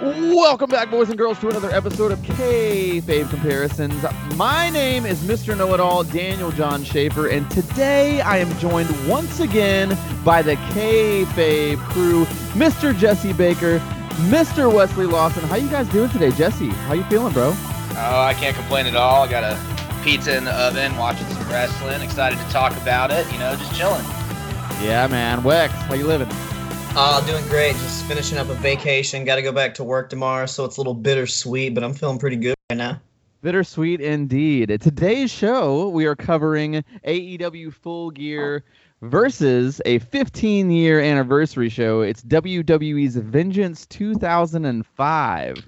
Welcome back, boys and girls, to another episode of K-Fave Comparisons. My name is Mr. Know-It-All, Daniel John Schaefer, and today I am joined once again by the K-Fave crew, Mr. Jesse Baker, Mr. Wesley Lawson. How you guys doing today, Jesse? How you feeling, bro? Oh, I can't complain at all. I got a pizza in the oven, watching some wrestling. Excited to talk about it. You know, just chilling. Yeah, man. Wex, how you living? Uh, doing great. Just finishing up a vacation. Got to go back to work tomorrow, so it's a little bittersweet, but I'm feeling pretty good right now. Bittersweet indeed. Today's show, we are covering AEW Full Gear versus a 15 year anniversary show. It's WWE's Vengeance 2005. Uh,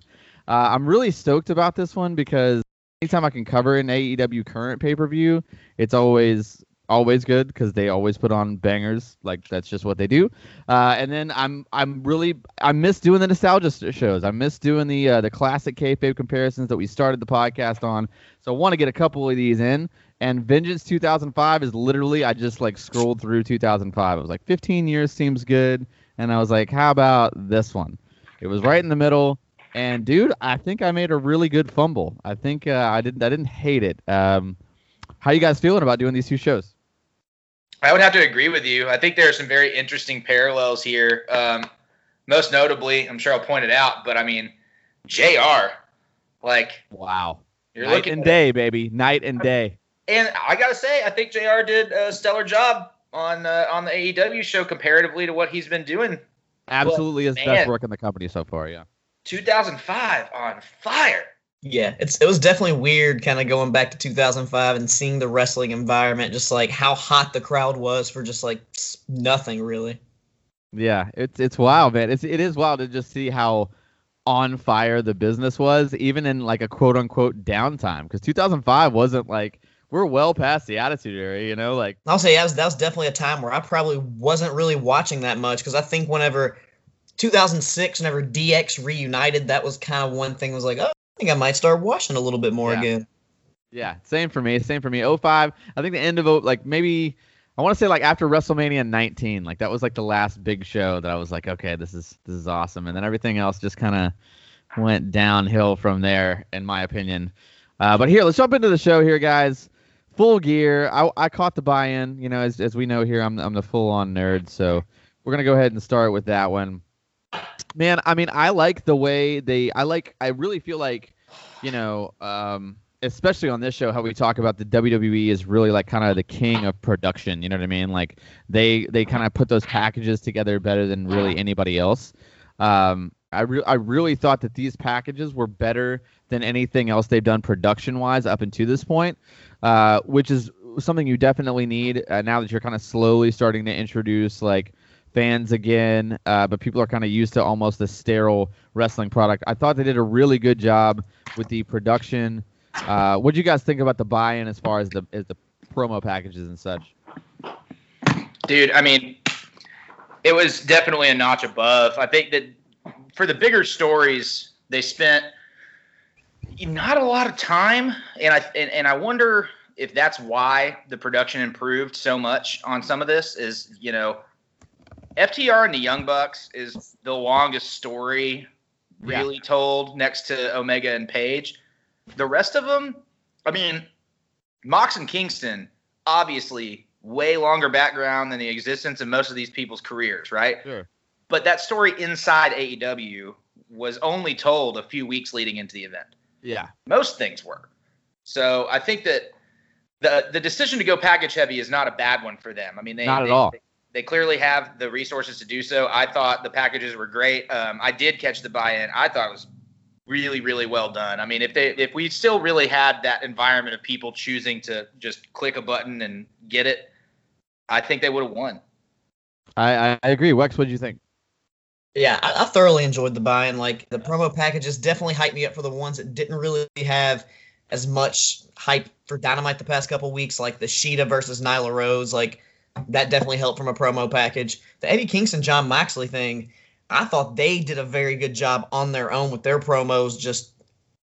I'm really stoked about this one because anytime I can cover an AEW current pay per view, it's always always good because they always put on bangers. Like that's just what they do. Uh, and then I'm I'm really I miss doing the nostalgia shows. I miss doing the uh, the classic kayfabe comparisons that we started the podcast on. So I want to get a couple of these in. And Vengeance 2005 is literally I just like scrolled through 2005. I was like 15 years seems good, and I was like, how about this one? It was right in the middle. And dude, I think I made a really good fumble. I think uh, I didn't I didn't hate it. Um, how you guys feeling about doing these two shows? I would have to agree with you. I think there are some very interesting parallels here. Um, most notably, I'm sure I'll point it out, but I mean, JR, like, wow, you're night looking and day, baby, night and day. And I gotta say, I think JR did a stellar job on uh, on the AEW show comparatively to what he's been doing. Absolutely, his best work in the company so far. Yeah, 2005 on fire. Yeah, it's it was definitely weird kind of going back to 2005 and seeing the wrestling environment just like how hot the crowd was for just like nothing really. Yeah, it's it's wild, man. It's it is wild to just see how on fire the business was even in like a quote unquote downtime because 2005 wasn't like we're well past the attitude era, you know, like I'll say that was that was definitely a time where I probably wasn't really watching that much because I think whenever 2006 whenever DX reunited that was kind of one thing was like, oh, think I might start watching a little bit more yeah. again. Yeah, same for me. Same for me. 05, I think the end of like maybe I want to say like after WrestleMania 19, like that was like the last big show that I was like, okay, this is this is awesome, and then everything else just kind of went downhill from there, in my opinion. Uh, but here, let's jump into the show here, guys. Full gear. I, I caught the buy-in. You know, as as we know here, I'm I'm the full-on nerd, so we're gonna go ahead and start with that one man, I mean, I like the way they. I like. I really feel like, you know, um, especially on this show, how we talk about the WWE is really like kind of the king of production. You know what I mean? Like they they kind of put those packages together better than really anybody else. Um, I re- I really thought that these packages were better than anything else they've done production wise up until this point, uh, which is something you definitely need uh, now that you're kind of slowly starting to introduce like fans again, uh, but people are kind of used to almost a sterile wrestling product. I thought they did a really good job with the production. Uh, what do you guys think about the buy-in as far as the as the promo packages and such? Dude, I mean, it was definitely a notch above. I think that for the bigger stories, they spent not a lot of time, and I and, and I wonder if that's why the production improved so much on some of this. Is you know FTR and the Young Bucks is the longest story really yeah. told next to Omega and Page. The rest of them, I mean, Mox and Kingston, obviously way longer background than the existence of most of these people's careers, right? Sure. But that story inside AEW was only told a few weeks leading into the event. Yeah. Most things were. So I think that the the decision to go package heavy is not a bad one for them. I mean, they not at they, all. They, they clearly have the resources to do so. I thought the packages were great. Um, I did catch the buy-in. I thought it was really, really well done. I mean, if they if we still really had that environment of people choosing to just click a button and get it, I think they would have won. I, I agree. Wex, what do you think? Yeah, I, I, thoroughly enjoyed the buy-in. Like the promo packages definitely hyped me up for the ones that didn't really have as much hype for Dynamite the past couple weeks, like the Shida versus Nyla Rose. Like that definitely helped from a promo package. The Eddie Kingston John Moxley thing, I thought they did a very good job on their own with their promos just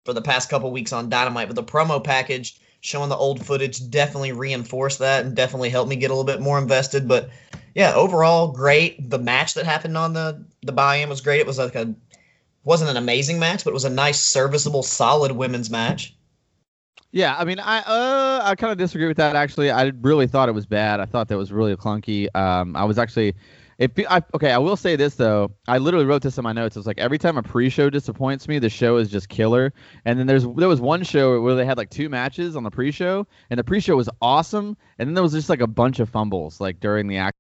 for the past couple weeks on Dynamite. But the promo package showing the old footage definitely reinforced that and definitely helped me get a little bit more invested. But yeah, overall great. The match that happened on the the buy-in was great. It was like a wasn't an amazing match, but it was a nice, serviceable, solid women's match. Yeah, I mean, I uh, I kind of disagree with that. Actually, I really thought it was bad. I thought that was really clunky. Um, I was actually, if I okay, I will say this though. I literally wrote this in my notes. It was like every time a pre-show disappoints me, the show is just killer. And then there's there was one show where they had like two matches on the pre-show, and the pre-show was awesome, and then there was just like a bunch of fumbles like during the act.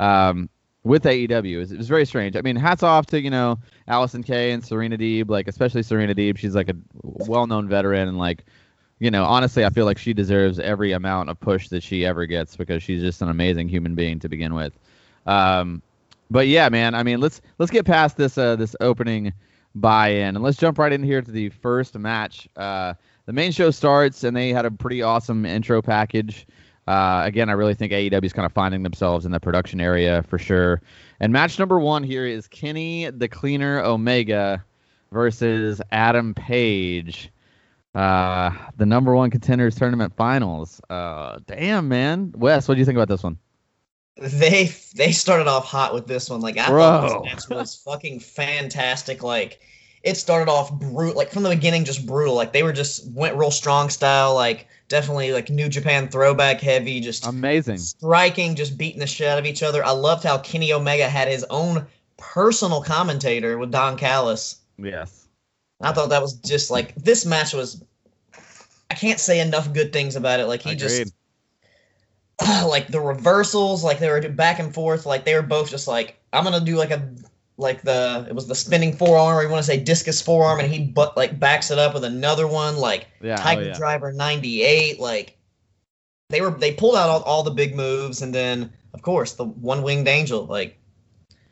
Um, with AEW. It was, it was, very strange. I mean, hats off to you know Allysin Kay and Serena Deeb, like especially Serena Deeb. She's like a well-known veteran and like you know, honestly, I feel like she deserves every amount of push that she ever gets because she's just an amazing human being to begin with. Um, but yeah, man, I mean, let's let's get past this uh, this opening buy-in and let's jump right in here to the first match. Uh, the main show starts and they had a pretty awesome intro package. Uh, again, I really think AEW is kind of finding themselves in the production area for sure. And match number one here is Kenny the Cleaner Omega versus Adam Page. Uh, the number one contenders tournament finals. Uh, damn man, Wes, what do you think about this one? They they started off hot with this one. Like I Bro. thought this match was fucking fantastic. Like it started off brutal, like from the beginning, just brutal. Like they were just went real strong style. Like definitely like New Japan throwback heavy. Just amazing, striking, just beating the shit out of each other. I loved how Kenny Omega had his own personal commentator with Don Callis. Yes I thought that was just like this match was. I can't say enough good things about it. Like he Agreed. just, uh, like the reversals, like they were back and forth. Like they were both just like, I'm gonna do like a, like the it was the spinning forearm, or you want to say discus forearm, and he but like backs it up with another one, like yeah, oh, Tiger oh, yeah. Driver '98. Like they were they pulled out all, all the big moves, and then of course the one winged angel. Like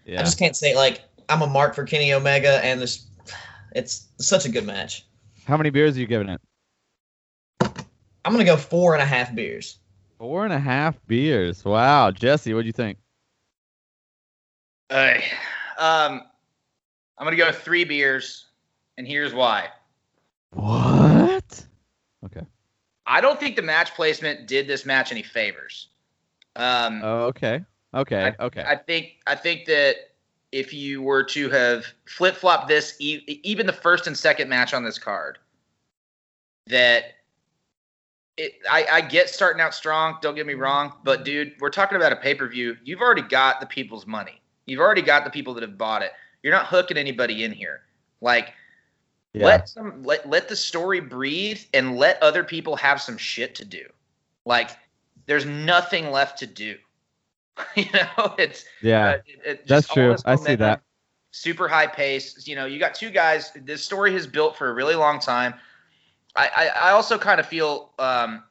yeah. I just can't say like I'm a mark for Kenny Omega, and this it's such a good match. How many beers are you giving it? I'm gonna go four and a half beers. Four and a half beers. Wow, Jesse, what do you think? Hey, um, I'm gonna go three beers, and here's why. What? Okay. I don't think the match placement did this match any favors. Um, oh, okay. Okay. I, okay. I think I think that if you were to have flip flopped this, e- even the first and second match on this card, that it, I, I get starting out strong. Don't get me wrong, but dude, we're talking about a pay per view. You've already got the people's money. You've already got the people that have bought it. You're not hooking anybody in here. Like, yeah. let some let let the story breathe and let other people have some shit to do. Like, there's nothing left to do. you know, it's yeah, uh, it, it that's true. I see that. Super high pace. You know, you got two guys. This story has built for a really long time. I I, I also kind of feel um,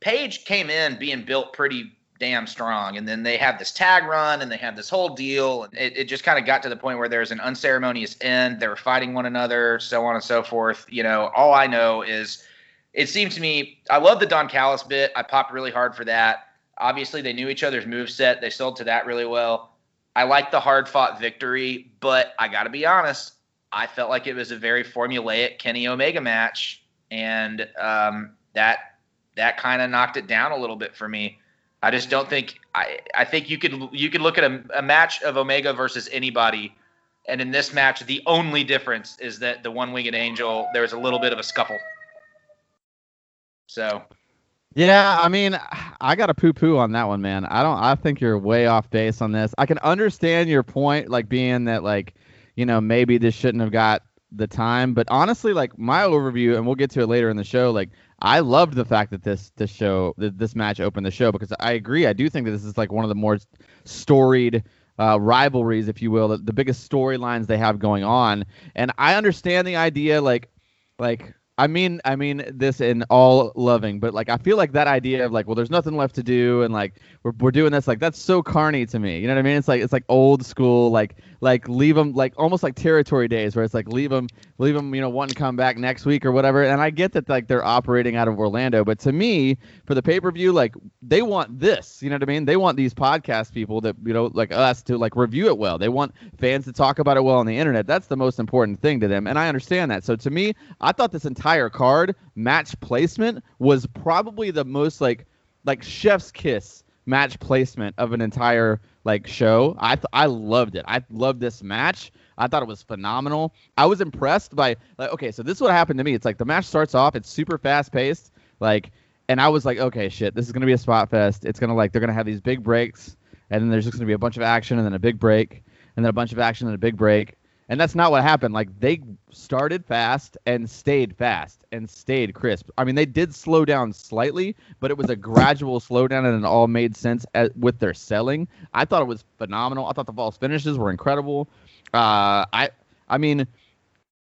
Page came in being built pretty damn strong, and then they have this tag run, and they have this whole deal, and it, it just kind of got to the point where there's an unceremonious end. They were fighting one another, so on and so forth. You know, all I know is. It seems to me, I love the Don Callis bit. I popped really hard for that. Obviously, they knew each other's move set. They sold to that really well. I like the hard fought victory, but I got to be honest. I felt like it was a very formulaic Kenny Omega match, and um, that that kind of knocked it down a little bit for me. I just don't think I I think you could you could look at a, a match of Omega versus anybody, and in this match, the only difference is that the one winged angel there was a little bit of a scuffle. So yeah, I mean, I got a poo poo on that one, man. I don't. I think you're way off base on this. I can understand your point, like being that, like, you know, maybe this shouldn't have got the time. But honestly, like my overview, and we'll get to it later in the show. Like, I loved the fact that this this show, this match opened the show because I agree. I do think that this is like one of the more storied uh, rivalries, if you will, the, the biggest storylines they have going on. And I understand the idea, like, like I mean, I mean this in all loving, but like I feel like that idea of like, well, there's nothing left to do, and like we're we're doing this, like that's so carny to me. You know what I mean? It's like it's like old school, like like leave them like almost like territory days, where it's like leave them, leave them, you know, one come back next week or whatever. And I get that like they're operating out of Orlando, but to me, for the pay per view, like they want this. You know what I mean? They want these podcast people that you know like us to like review it well. They want fans to talk about it well on the internet. That's the most important thing to them, and I understand that. So to me, I thought this entire entire card match placement was probably the most like like chef's kiss match placement of an entire like show. I th- I loved it. I loved this match. I thought it was phenomenal. I was impressed by like okay, so this is what happened to me. It's like the match starts off, it's super fast paced, like, and I was like, okay, shit, this is gonna be a spot fest. It's gonna like they're gonna have these big breaks, and then there's just gonna be a bunch of action, and then a big break, and then a bunch of action, and a big break. And that's not what happened. Like they started fast and stayed fast and stayed crisp. I mean, they did slow down slightly, but it was a gradual slowdown, and it all made sense with their selling. I thought it was phenomenal. I thought the false finishes were incredible. Uh, I, I mean,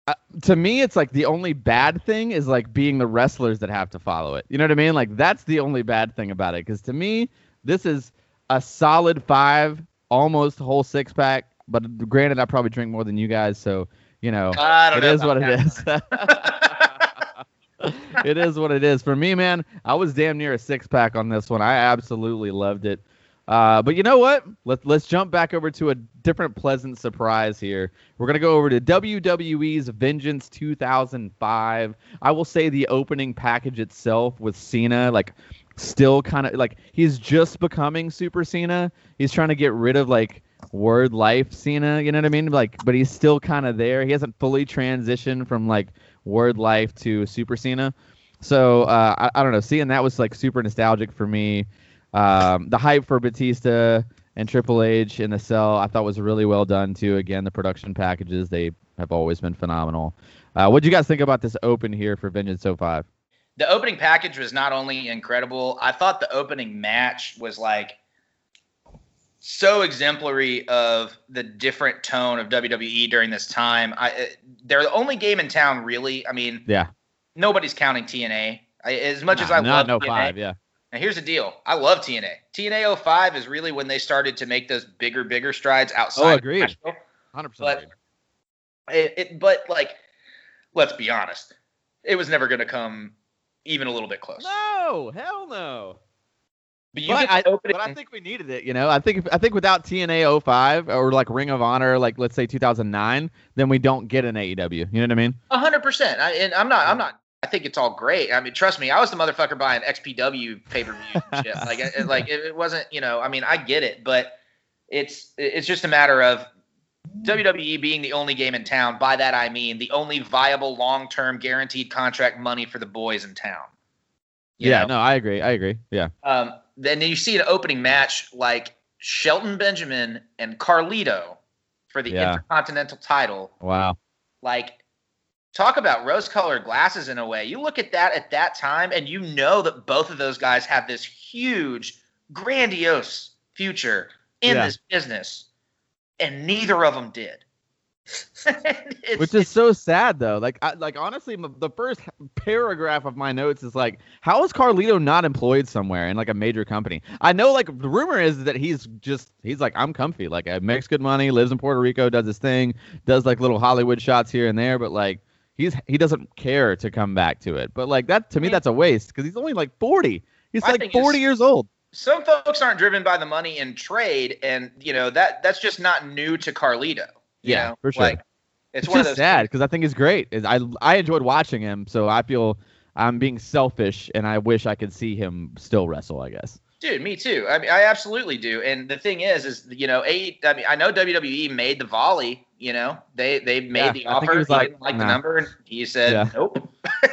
uh, to me, it's like the only bad thing is like being the wrestlers that have to follow it. You know what I mean? Like that's the only bad thing about it. Because to me, this is a solid five, almost whole six pack. But granted, I probably drink more than you guys, so you know it know is what it is. it is what it is. For me, man, I was damn near a six pack on this one. I absolutely loved it. Uh, but you know what? Let's let's jump back over to a different pleasant surprise here. We're gonna go over to WWE's Vengeance 2005. I will say the opening package itself with Cena, like, still kind of like he's just becoming Super Cena. He's trying to get rid of like word life Cena. You know what I mean? Like, but he's still kind of there. He hasn't fully transitioned from like word life to Super Cena. So uh, I, I don't know. Seeing that was like super nostalgic for me. Um, the hype for Batista and Triple H in the cell, I thought was really well done too. Again, the production packages they have always been phenomenal. Uh, what do you guys think about this open here for Vengeance 05? the opening package was not only incredible, I thought the opening match was like so exemplary of the different tone of WWE during this time. I uh, they're the only game in town really. I mean, Yeah, nobody's counting TNA. I, as much as I not love no TNA, five. Yeah, Now here's the deal. I love TNA. TNA 05 is really when they started to make those bigger, bigger strides outside. Oh, agreed. Hundred But- percent. It, it, but like, let's be honest, it was never going to come even a little bit close. No, hell no. But you But I, open but I think we needed it. You know, I think I think without TNA 05 or like Ring of Honor, like let's say 2009, then we don't get an AEW. You know what I mean? A hundred percent. I- And I'm not. I'm not. I think it's all great. I mean, trust me. I was the motherfucker buying XPW pay per view shit. Like, it, like it, it wasn't. You know. I mean, I get it, but it's it's just a matter of WWE being the only game in town. By that I mean the only viable long term guaranteed contract money for the boys in town. You yeah. know? No, I agree. I agree. Yeah. Um, then you see an opening match like Shelton Benjamin and Carlito for the Yeah. Intercontinental title. Wow. Like, talk about rose colored glasses in a way. You look at that at that time, and you know that both of those guys have this huge, grandiose future in Yeah. this business, and neither of them did. Which is so sad though. Like, I, like honestly, m- the first paragraph of my notes is like, how is Carlito not employed somewhere in like a major company? I know, like, the rumor is that he's just he's like, I'm comfy. Like, I makes good money, lives in Puerto Rico, does his thing, does like little Hollywood shots here and there, but like. He's he doesn't care to come back to it, but like that to me that's a waste because he's only like forty. He's My like forty is- years old. some folks aren't driven by the money in trade, and you know that that's just not new to Carlito. You Yeah, know? for sure. Like, it's, It's, one just of those sad because I think he's great. Is- I I enjoyed watching him, so I feel I'm being selfish, and I wish I could see him still wrestle. I guess. Dude, me too. I mean, I absolutely do. And the thing is, is you know, a I mean, I know WWE made the volley. You know, they they made Yeah, the I offer. he was He like, didn't like the number, and he said Yeah. nope.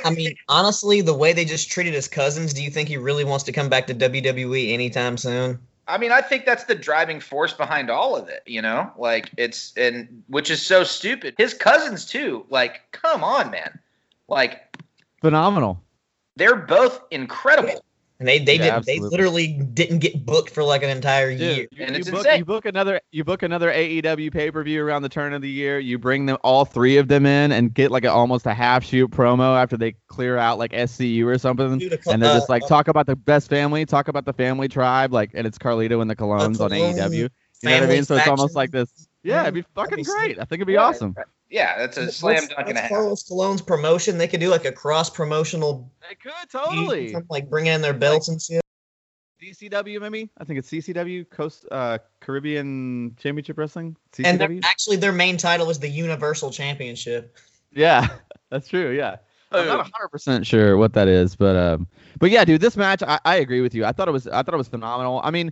I mean, honestly, the way they just treated his cousins, do you think he really wants to come back to WWE anytime soon? I mean, I think that's the driving force behind all of it. You know, like it's and which is so stupid. His cousins too. Like, come on, man. Like Phenomenal. they're both incredible. And they they Yeah, did absolutely. they literally didn't get booked for like an entire year. You, And you it's book, insane. you book another you book another AEW pay per view around the turn of the year. You bring them all three of them in and get like a, almost a half shoot promo after they clear out like SCU or something. Dude, cl- And they're uh, just like uh, talk about the best family, talk about the family tribe, like and it's Carlito and the Colons on AEW. You know what I mean? So it's almost like this. Yeah, it'd be fucking be great. sick. I think it'd be Yeah, awesome. Yeah, that's a slam what's- dunk and a what's half. Carlos Stallone's promotion. They could do like a cross promotional, They could totally. like bring in their belts and shit. DCW maybe? I think it's CCW Coast uh, Caribbean Championship Wrestling. CCW. And their- actually, their main title is the Universal Championship. Yeah, that's true. Yeah. I'm not 100 percent sure what that is, but um, but yeah, dude, this match, I, I agree with you. I thought it was, I thought it was phenomenal. I mean,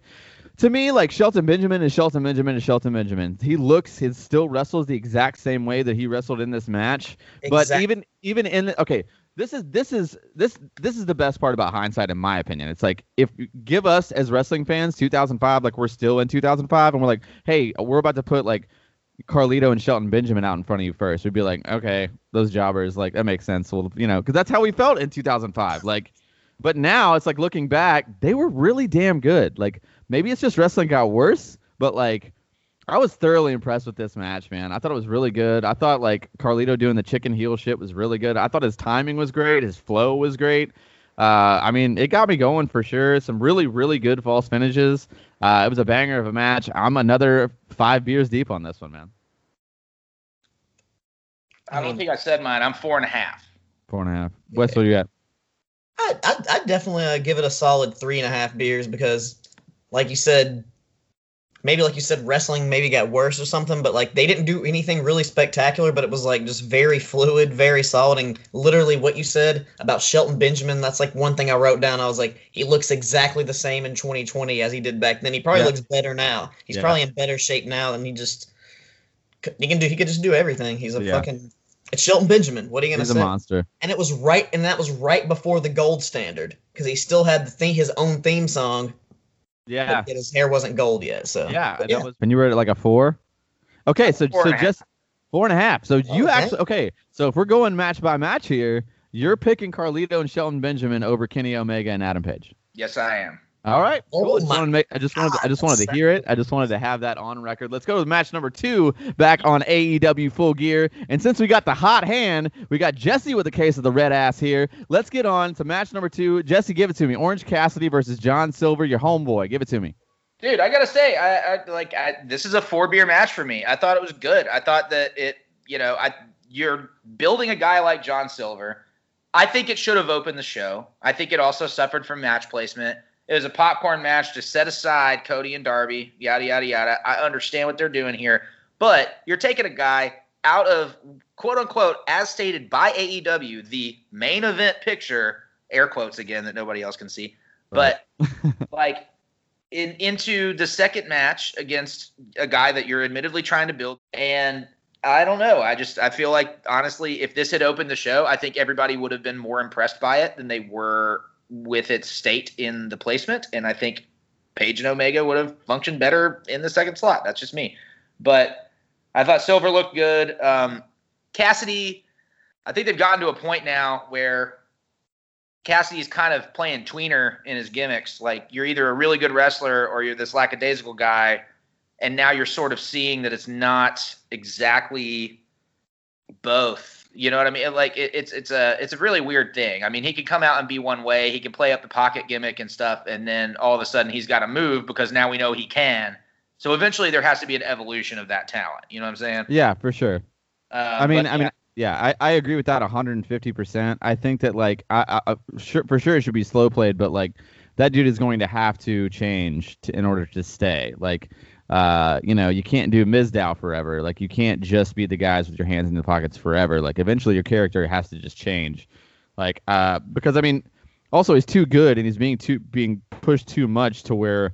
to me, like Shelton Benjamin is Shelton Benjamin is Shelton Benjamin. He looks, he still wrestles the exact same way that he wrestled in this match. But even, even in, the, okay, this is this is this this is the best part about hindsight, in my opinion. It's like if give us as wrestling fans 2005, like we're still in 2005, and we're like, hey, we're about to put like Carlito and Shelton Benjamin out in front of you first. We'd be like, okay, those jobbers, like that makes sense. Well, you know, because that's how we felt in 2005. Like, but now it's like looking back, they were really damn good. Like maybe it's just wrestling got worse, but like I was thoroughly impressed with this match, man. I thought it was really good. I thought like Carlito doing the chicken heel shit was really good. I thought his timing was great. His flow was great. Uh, I mean, it got me going for sure. Some really, really good false finishes. Uh, it was a banger of a match. I'm another five beers deep on this one, man. I don't think I said mine. I'm four and a half. Four and a half. Wes, what do you got? I I I'd definitely uh, give it a solid three and a half beers because, like you said, maybe like you said, wrestling maybe got worse or something, but like they didn't do anything really spectacular, but it was like just very fluid, very solid, and literally what you said about Shelton Benjamin. That's like one thing I wrote down. I was like, he looks exactly the same in 2020 as he did back then. He probably Yeah. looks better now. He's Yeah. probably in better shape now than he just. He can do. He could just do everything. He's a Yeah. fucking. It's Shelton Benjamin. What are you gonna He's a say? monster. and it was right and that was right before the gold standard because he still had the thing his own theme song Yeah. but his hair wasn't gold yet so Yeah, But that was. And you were at like a four. Okay, so Four so and a half. just four and a half. So you Okay. actually okay. So if we're going match by match here, you're picking Carlito and Shelton Benjamin over Kenny Omega and Adam Page. Yes, I am. All right. Oh cool. I just wanted to make. I just wanted. To, I just wanted to hear it. I just wanted to have that on record. Let's go to match number two back on AEW Full Gear. And since we got the hot hand, we got Jesse with a case of the red ass here. Let's get on to match number two. Jesse, give it to me. Orange Cassidy versus John Silver, your homeboy. Give it to me. Dude, I gotta say, I, I like I, this is a four beer match for me. I thought it was good. I thought that it, you know, I you're building a guy like John Silver. I think it should have opened the show. I think it also suffered from match placement. It was a popcorn match to set aside Cody and Darby, yada yada yada. I understand what they're doing here, but you're taking a guy out of quote unquote, as stated by AEW, the main event picture, air quotes again that nobody else can see, but like in, into the second match against a guy that you're admittedly trying to build. And I don't know. I just I feel like honestly, if this had opened the show, I think everybody would have been more impressed by it than they were with its state in the placement. And I think Page and Omega would have functioned better in the second slot. That's just me. But I thought Silver looked good. Um, Cassidy, I think they've gotten to a point now where Cassidy's kind of playing tweener in his gimmicks. Like you're either a really good wrestler or you're this lackadaisical guy, and now you're sort of seeing that it's not exactly both. You know what I mean? Like it, it's it's a it's a really weird thing. I mean, he can come out and be one way. He can play up the pocket gimmick and stuff, and then all of a sudden he's got to move because now we know he can. So eventually there has to be an evolution of that talent. You know what I'm saying? Yeah, for sure. Uh, I mean, but I mean, yeah, I, I agree with that 150%. I think that like I, I, I sure for sure it should be slow played, but like that dude is going to have to change to, in order to stay. Like, uh, you know, you can't do Mizdow forever. Like, you can't just be the guys with your hands in the pockets forever. Like, eventually your character has to just change. Like, uh, because I mean, also he's too good and he's being too being pushed too much to where,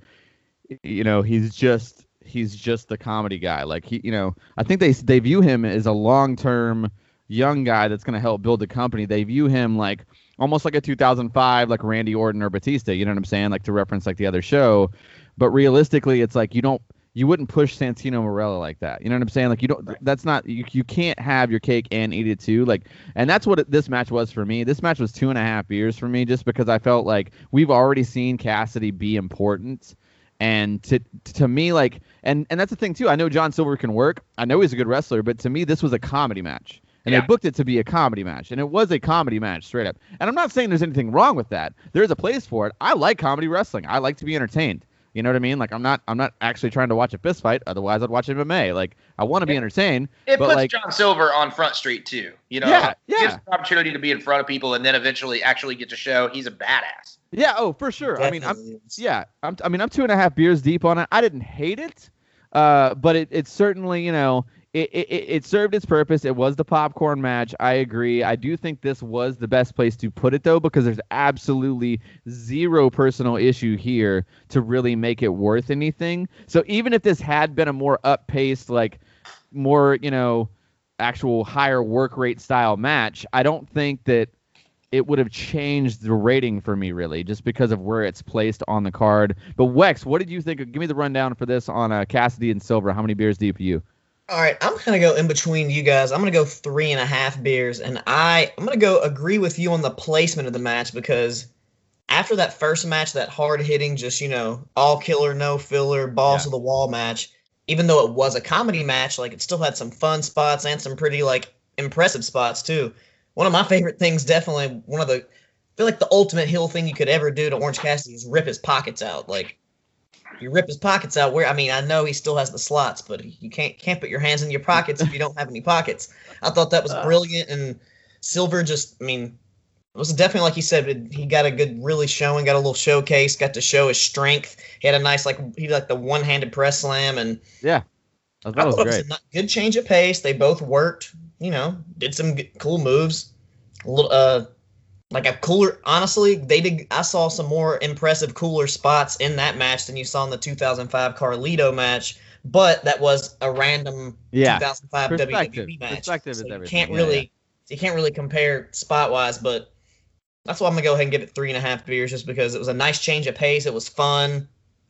you know, he's just he's just the comedy guy. Like he, you know, I think they they view him as a long term young guy that's going to help build the company. They view him like almost like a 2005 like Randy Orton or Batista. You know what I'm saying? Like to reference like the other show, but realistically, it's like you don't you wouldn't push Santino Marella like that. You know what I'm saying? Like you don't. That's not you. You can't have your cake and eat it too. Like, and that's what it, this match was for me. This match was two and a half beers for me, just because I felt like we've already seen Cassidy be important. And to to me, like, and and that's the thing too. I know John Silver can work. I know he's a good wrestler, but to me, this was a comedy match, and Yeah. they booked it to be a comedy match, and it was a comedy match straight up. And I'm not saying there's anything wrong with that. There's a place for it. I like comedy wrestling. I like to be entertained. You know what I mean? Like I'm not I'm not actually trying to watch a fist fight. Otherwise, I'd watch MMA. Like I want to be Yeah. entertained. It but puts like John Silver on Front Street too. You know, Yeah, It gives yeah. an opportunity to be in front of people and then eventually actually get to show he's a badass. yeah, oh for sure. I mean, I'm is. yeah, I'm, I mean, I'm two and a half beers deep on it. I didn't hate it, uh, but it, it certainly, you know, it, it, served its purpose. It was the popcorn match. I agree. I do think this was the best place to put it though, because there's absolutely zero personal issue here to really make it worth anything. So even if this had been a more up paced, like more, you know, actual higher work rate style match, I don't think that it would have changed the rating for me really just because of where it's placed on the card. But Wex, what did you think? Give me the rundown for this on uh, Cassidy and Silver. How many beers deep are you? All right, I'm gonna go in between you guys. I'm gonna go three and a half beers, and I I'm gonna go agree with you on the placement of the match because after that first match, that hard hitting, just you know, all killer, no filler, balls yeah. to the wall match. Even though it was a comedy match, like it still had some fun spots and some pretty like impressive spots too. One of my favorite things, definitely one of the, I feel like the ultimate heel thing you could ever do to Orange Cassidy is rip his pockets out. Like you rip his pockets out. Where I mean, I know he still has the slots, but you can't can't put your hands in your pockets if you don't have any pockets. I thought that was uh. brilliant, and Silver just, I mean, it was definitely like he said. He got a good, really showing, got a little showcase, got to show his strength. He had a nice like he like the one handed press slam, and yeah, that was great. It was a good change of pace. They both worked. You know, did some cool moves. A little, uh, like a cooler honestly they did i saw some more impressive cooler spots in that match than you saw in the 2005 carlito match but that was a random yeah. 2005 Perspective. WWE match Perspective so you can't really yeah. you can't really compare spot wise but that's why i'm gonna go ahead and give it three and a half beers just because it was a nice change of pace it was fun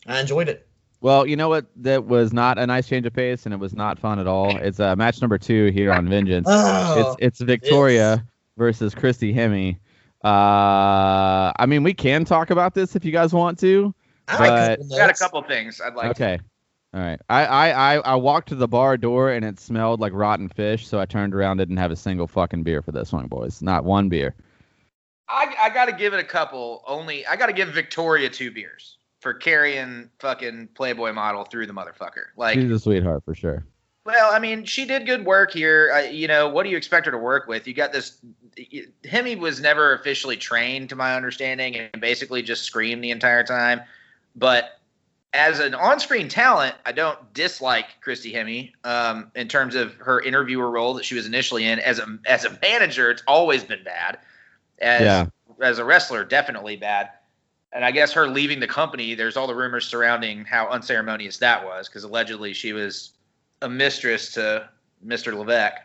i enjoyed it well, you know what? That was not a nice change of pace, and it was not fun at all. It's uh, match number two here on Vengeance. Oh, it's it's Victoria it's... versus Christy Hemme. Uh, I mean, we can talk about this if you guys want to. I got a couple things I'd like. Okay. All right. I, I, I, I walked to the bar door and it smelled like rotten fish, so I turned around, didn't have a single fucking beer for this one, boys. Not one beer. I, I got to give it a couple. Only I got to give Victoria two beers for carrying fucking Playboy model through the motherfucker. Like she's a sweetheart for sure. Well, I mean, she did good work here. Uh, you know, what do you expect her to work with? You got this. Hemme was never officially trained, to my understanding, and basically just screamed the entire time. But as an on-screen talent, I don't dislike Christy Hemme um, in terms of her interviewer role that she was initially in. As a as a manager, it's always been bad. As yeah. as a wrestler, definitely bad. And I guess her leaving the company, there's all the rumors surrounding how unceremonious that was, because allegedly she was a mistress to Mr. Levesque.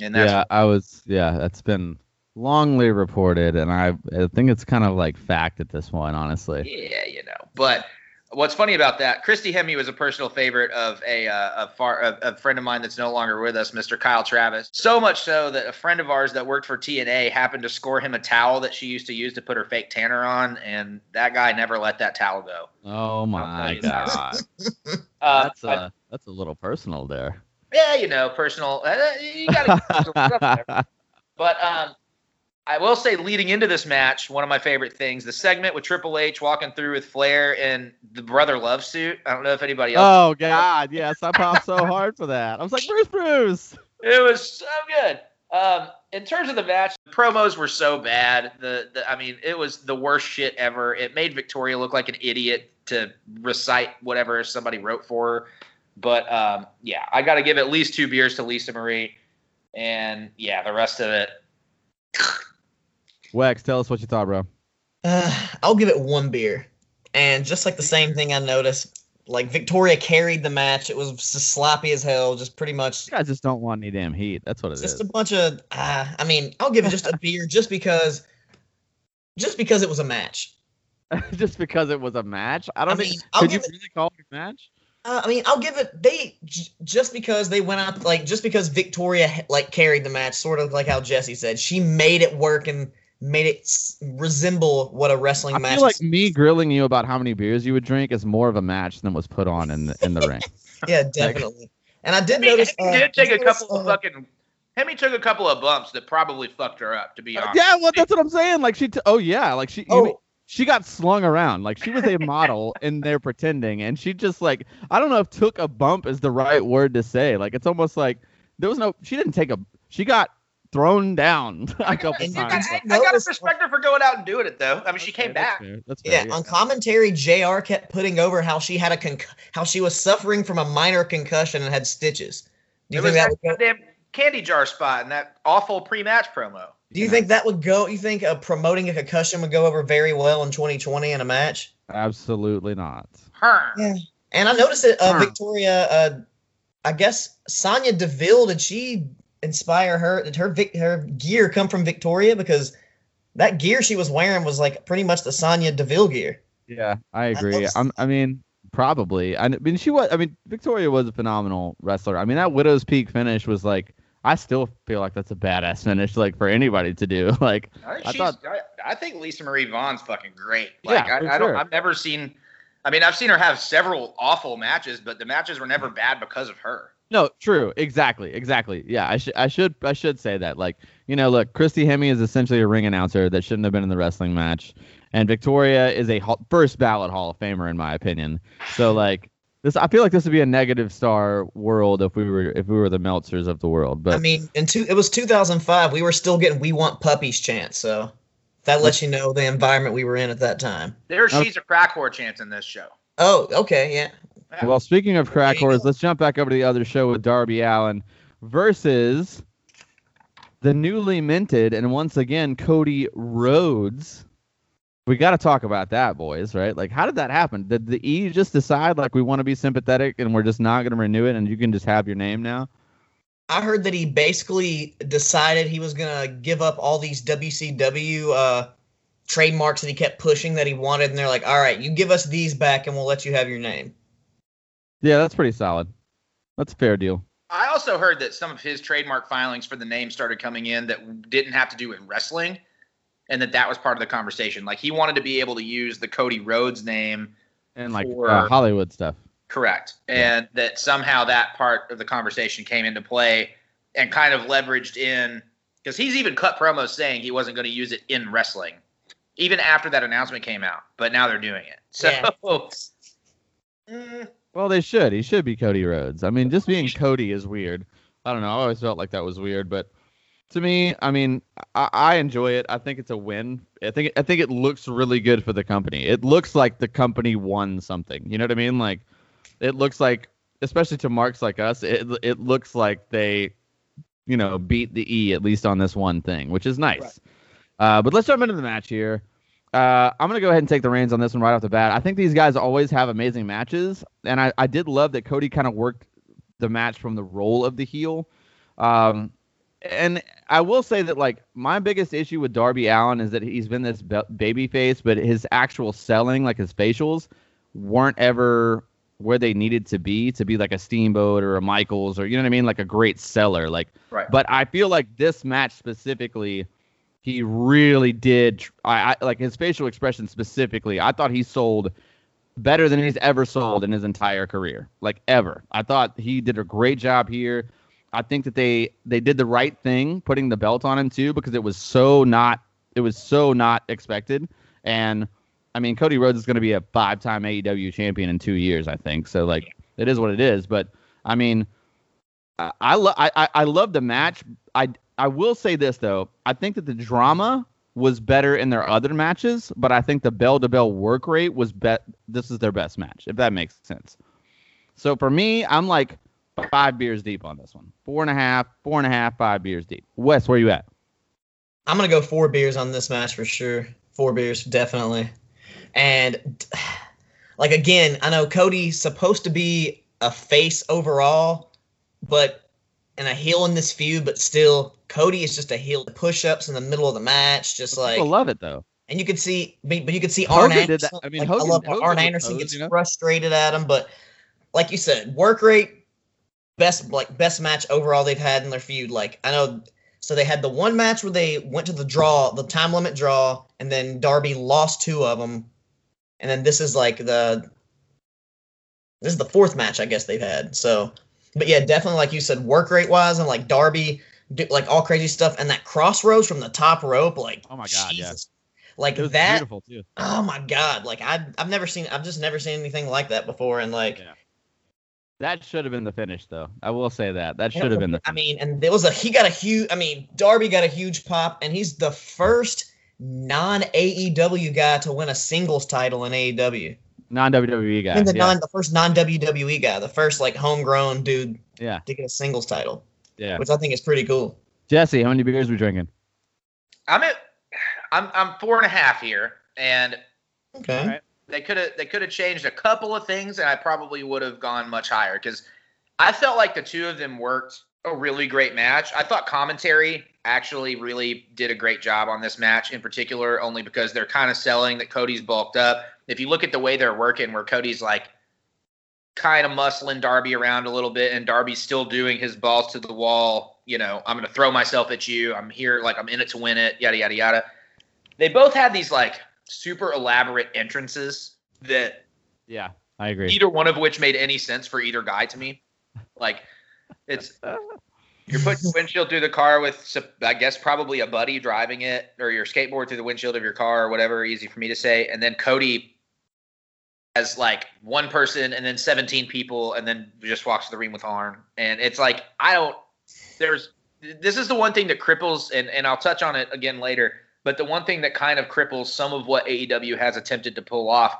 And that's yeah, I was yeah, that's been longly reported, and I I think it's kind of like fact at this point, honestly. Yeah, you know, but what's funny about that, Christy Hemme was a personal favorite of a uh, a, far, a, a, friend of mine that's no longer with us, Mr. Kyle Travis. So much so that a friend of ours that worked for TNA happened to score him a towel that she used to use to put her fake tanner on, and that guy never let that towel go. Oh my god, uh, that's a that's a little personal there. Yeah, you know, personal. Uh, you gotta. Get personal there. But um, I will say, leading into this match, one of my favorite things, the segment with Triple H walking through with Flair in the brother love suit. I don't know if anybody else. Oh God, yes, I popped so hard for that. I was like, Bruce, Bruce. It was so good. Um, in terms of the match, the promos were so bad. The, the I mean, it was the worst shit ever. It made Victoria look like an idiot to recite whatever somebody wrote for her. But um, yeah, I got to give at least two beers to Lisa Marie, and yeah, the rest of it. Wex, tell us what you thought, bro. Uh, I'll give it one beer, and just like the same thing I noticed, like Victoria carried the match. It was just sloppy as hell. Just pretty much. You guys just don't want any damn heat. That's what it just is. just a bunch of. Uh, I mean, I'll give it just a beer, just because. Just because it was a match. just because it was a match. I don't I mean, think. I'll could you it, really call it a match? Uh, I mean, I'll give it they j- just because they went out like just because Victoria like carried the match, sort of like how Jesse said, she made it work and made it resemble what a wrestling I match. I feel like me grilling you about how many beers you would drink is more of a match than was put on in the in the ring. Yeah, definitely. and I did notice. He uh, did take a couple of uh, fucking. Hemme took a couple of bumps that probably fucked her up. To be honest. Yeah, well, that's what I'm saying. Like she. T- oh yeah, like she. Oh. You, she got slung around like she was a model in there pretending and she just like i don't know if took a bump is the right word to say like it's almost like there was no she didn't take a she got thrown down a couple times. I, I, got to respect her for going out and doing it though. I mean, she came back. Fair. That's fair, yeah, yeah, on commentary, Jr. kept putting over how she had a con- how she was suffering from a minor concussion and had stitches. Do you it think was that that would go? damn candy jar spot and that awful pre-match promo. Do you think that would go? You think uh, promoting a concussion would go over very well in 2020 in a match? Absolutely not. Her. Yeah. And I noticed that uh, Victoria, uh, I guess Sonya Deville, did she inspire her? Did her Vic, her gear come from Victoria? Because that gear she was wearing was like pretty much the Sonya Deville gear. Yeah, I agree. I'm, I mean, probably. I mean, she was. I mean, Victoria was a phenomenal wrestler. I mean, that Widow's Peak finish was like. I still feel like that's a badass finish, like for anybody to do. Like, I think, I thought- I, I think Lisa Marie Varon's fucking great. Like Yeah, I, for I don't sure. I've never seen I mean I've seen her have several awful matches, but the matches were never bad because of her. No, true, exactly, exactly. Yeah, I should, I should, I should say that. Like, you know, look, Christy Hemme is essentially a ring announcer that shouldn't have been in the wrestling match, and Victoria is a hall, first ballot Hall of Famer in my opinion. So like. This, I feel like this would be a negative star world if we were if we were the Meltzers of the world. But I mean, in two, it was 2005. We were still getting "We Want Puppies" chants, so that lets you know the environment we were in at that time. There's Okay. she's a crack whore chance in this show. Oh, okay, yeah. Well, speaking of crack whores, let's jump back over to the other show with Darby Allin versus the newly minted and once again Cody Rhodes. We got to talk about that, boys, right? Like, how did that happen? Did the E just decide like we want to be sympathetic and we're just not going to renew it, and you can just have your name now? I heard that he basically decided he was gonna give up all these WCW uh, trademarks that he kept pushing that he wanted, and they're like, "All right, you give us these back, and we'll let you have your name." Yeah, that's pretty solid. That's a fair deal. I also heard that some of his trademark filings for the name started coming in that didn't have to do with wrestling, and that that was part of the conversation. Like he wanted to be able to use the Cody Rhodes name, And like For- uh, Hollywood stuff. correct, and that somehow that part of the conversation came into play and kind of leveraged in because he's even cut promos saying he wasn't going to use it in wrestling, even after that announcement came out. But now they're doing it. So. Mm, Well, they should. He should be Cody Rhodes. I mean, just being Cody is weird. I don't know. I always felt like that was weird, but to me, I mean, I, I enjoy it. I think it's a win. I think I think it looks really good for the company. It looks like the company won something. You know what I mean? Like, it looks like, especially to marks like us, it it looks like they, you know, beat the E at least on this one thing, which is nice. Right. Uh, but let's jump into the match here. Uh, I'm gonna go ahead and take the reins on this one right off the bat. I think these guys always have amazing matches, and I, I did love that Cody kind of worked the match from the role of the heel. Um, and I will say that like my biggest issue with Darby Allin is that he's been this be- baby face, but his actual selling, like his facials, weren't ever where they needed to be to be like a Steamboat or a Michaels or you know what I mean, like a great seller. Like, Right. but I feel like this match specifically, he really did. I, I like his facial expression specifically. I thought he sold better than he's ever sold in his entire career, like ever. I thought he did a great job here. I think that they they did the right thing putting the belt on him too because it was so not it was so not expected. And I mean, Cody Rhodes is going to be a five-time AEW champion in two years, I think. So like, it is what it is. But I mean, I I, lo- I- I love the match. I I will say this though. I think that the drama was better in their other matches, but I think the bell to bell work rate was bet. This is their best match, if that makes sense. So for me, I'm like five beers deep on this one. Four and a half, four and a half, five beers deep. Wes, where you at? I'm gonna go four beers on this match for sure. Four beers, definitely. And like again, I know Cody's supposed to be a face overall, but and a heel in this feud, but still Cody is just a heel. Push-ups in the middle of the match, just like People love it though. and you could see, but you could see Hogan Arn did Anderson. that. I mean, like, Hogan- I love Hogan Arn Anderson gets you know? frustrated at him, but like you said, work rate, best like best match overall they've had in their feud. Like I know, so they had the one match where they went to the draw, the time limit draw, and then Darby lost two of them, and then this is like the this is the fourth match I guess they've had. So, but yeah, definitely like you said, work rate wise, and like Darby, do, like all crazy stuff, and that Cross Rhodes from the top rope, like Oh my God. Like that, beautiful too. Oh my god! Like I, I've never seen, I've just never seen anything like that before. And like, Yeah. That should have been the finish, though. I will say that. That should have been the. I mean, and there was a, he got a huge. I mean, Darby got a huge pop, and he's the first non AEW guy to win a singles title in AEW. Non WWE guy. I mean, the yeah. non, the first non WWE guy, the first like homegrown dude yeah. to get a singles title, Yeah. which I think is pretty cool. Jesse, how many beers we drinking? I'm at, I'm I'm four and a half here, and Okay. Alright. they could have they could have changed a couple of things, and I probably would have gone much higher because I felt like the two of them worked a really great match. I thought commentary actually really did a great job on this match in particular, only because they're kind of selling that Cody's bulked up. If you look at the way they're working, where Cody's like kind of muscling Darby around a little bit, and Darby's still doing his balls to the wall. You know, I'm going to throw myself at you. I'm here, like I'm in it to win it. Yada yada yada. They both had these like super elaborate entrances that Yeah, I agree. either one of which made any sense for either guy to me. Like, it's you're putting your windshield through the car with, I guess, probably a buddy driving it, or your skateboard through the windshield of your car, or whatever. Easy for me to say. And then Cody has like one person, and then 17 people, and then just walks to the ring with Arn. And it's like I don't. There's this is the one thing that cripples, and and I'll touch on it again later. But the one thing that kind of cripples some of what AEW has attempted to pull off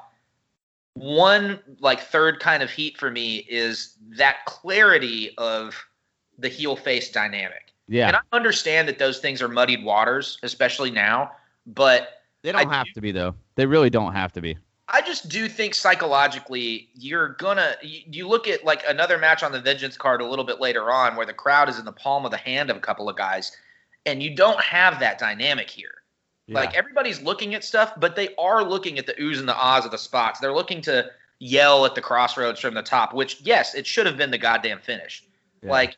one like third kind of heat for me is that clarity of the heel face dynamic. Yeah, And I understand that those things are muddied waters, especially now, but they don't I have do- to be though. They really don't have to be. I just do think psychologically you're gonna you, you look at like another match on the Vengeance card a little bit later on where the crowd is in the palm of the hand of a couple of guys, and you don't have that dynamic here. Yeah. Like everybody's looking at stuff, but they are looking at the oohs and the ahs of the spots. They're looking to yell at the Cross Rhodes from the top, which yes, it should have been the goddamn finish. Yeah. Like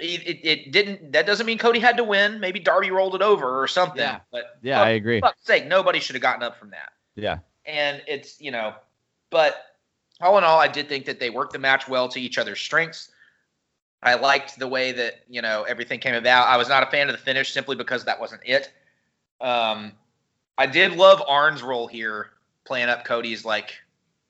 it, it, it didn't. That doesn't mean Cody had to win. Maybe Darby rolled it over or something. Yeah. But yeah, fuck- I agree. fuck's sake, nobody should have gotten up from that. Yeah, And it's you know, but all in all, I did think that they worked the match well to each other's strengths. I liked the way that you know everything came about. I was not a fan of the finish simply because that wasn't it. Um, I did love Arn's role here, playing up Cody's like,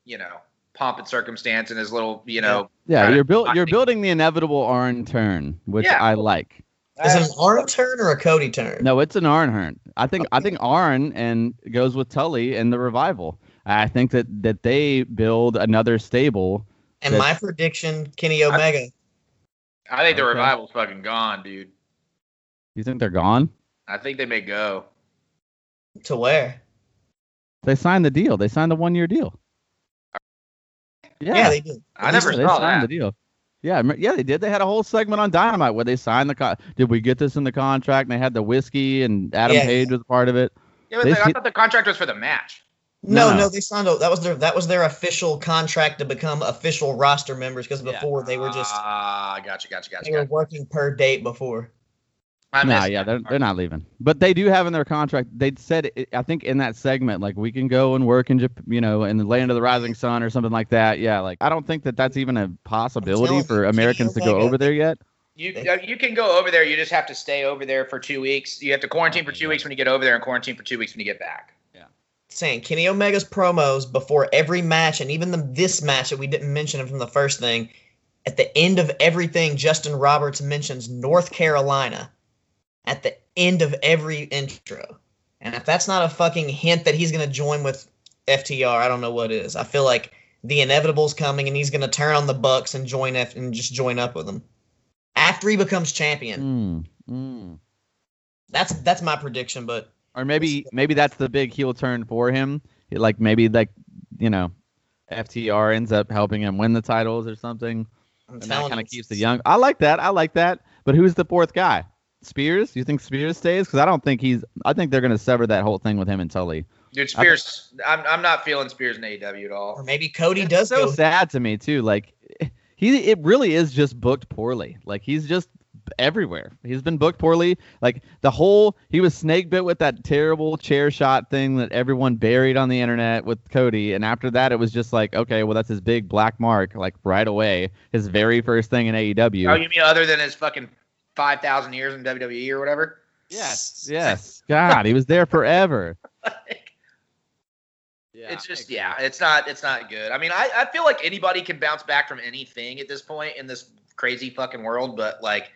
you know, pomp and circumstance and his little, you know, yeah. Right. You're built. I You're building the inevitable Arn turn, which Yeah. I like. Is it an Arn turn or a Cody turn? No, it's an Arn turn. I think. I think Arn and goes with Tully and the revival. I think that that they build another stable. And my prediction, Kenny Omega. I think the Okay. revival's fucking gone, dude. You think they're gone? I think they may go. to where? They signed the deal. They signed the one year deal. Yeah, they did. I never they saw signed that. the deal. Yeah, yeah, they did. They had a whole segment on Dynamite where they signed the. Co- did we get this in the contract? And they had the whiskey, and Adam Yeah. Page was part of it. Yeah, but They they- I thought the contract was for the match. No, No. no, they signed. A, that was their that was their official contract to become official roster members because Yeah. before they were just Ah, gotcha, gotcha, gotcha. they were working per date before. I Nah, yeah, they're they're not leaving, but they do have in their contract. They said, it- I think in that segment, like we can go and work in, Jap- you know, in the land of the rising sun or something like that. Yeah, like I don't think that that's even a possibility for Americans to go over there yet. You uh, you can go over there. You just have to stay over there for two weeks. You have to quarantine for two weeks when you get over there, and quarantine for two weeks when you get back. Yeah. Saying Kenny Omega's promos before every match, and even the, this match that we didn't mention from the first thing, at the end of everything, Justin Roberts mentions North Carolina at the end of every intro. And if that's not a fucking hint that he's going to join with FTR, I don't know what is. I feel like the inevitable's coming, and he's going to turn on the Bucks and join F and just join up with them after he becomes champion. Mm, mm. That's that's my prediction, but Or maybe maybe that's the big heel turn for him. Like maybe like you know, FTR ends up helping him win the titles or something, I'm and that kind of keeps the young. I like that. I like that. But who's the fourth guy? Spears? You think Spears stays? Because I don't think he's. I think they're gonna sever that whole thing with him and Tully. Dude, Spears, I'm I'm not feeling Spears in AEW at all. or maybe Cody It's does so go. sad to me too. Like he, it really is just booked poorly. Like he's just everywhere. He's been booked poorly. Like the whole he was snake bit with that terrible chair shot thing that everyone buried on the internet with Cody, and after that it was just like, okay, well that's his big black mark. Like right away, his very first thing in AEW. Oh, you mean other than his fucking five thousand years in WWE or whatever? yes, yes. God, he was there forever. Yeah, it's just yeah, it's not it's not good. I mean, I, I feel like anybody can bounce back from anything at this point in this crazy fucking world, but like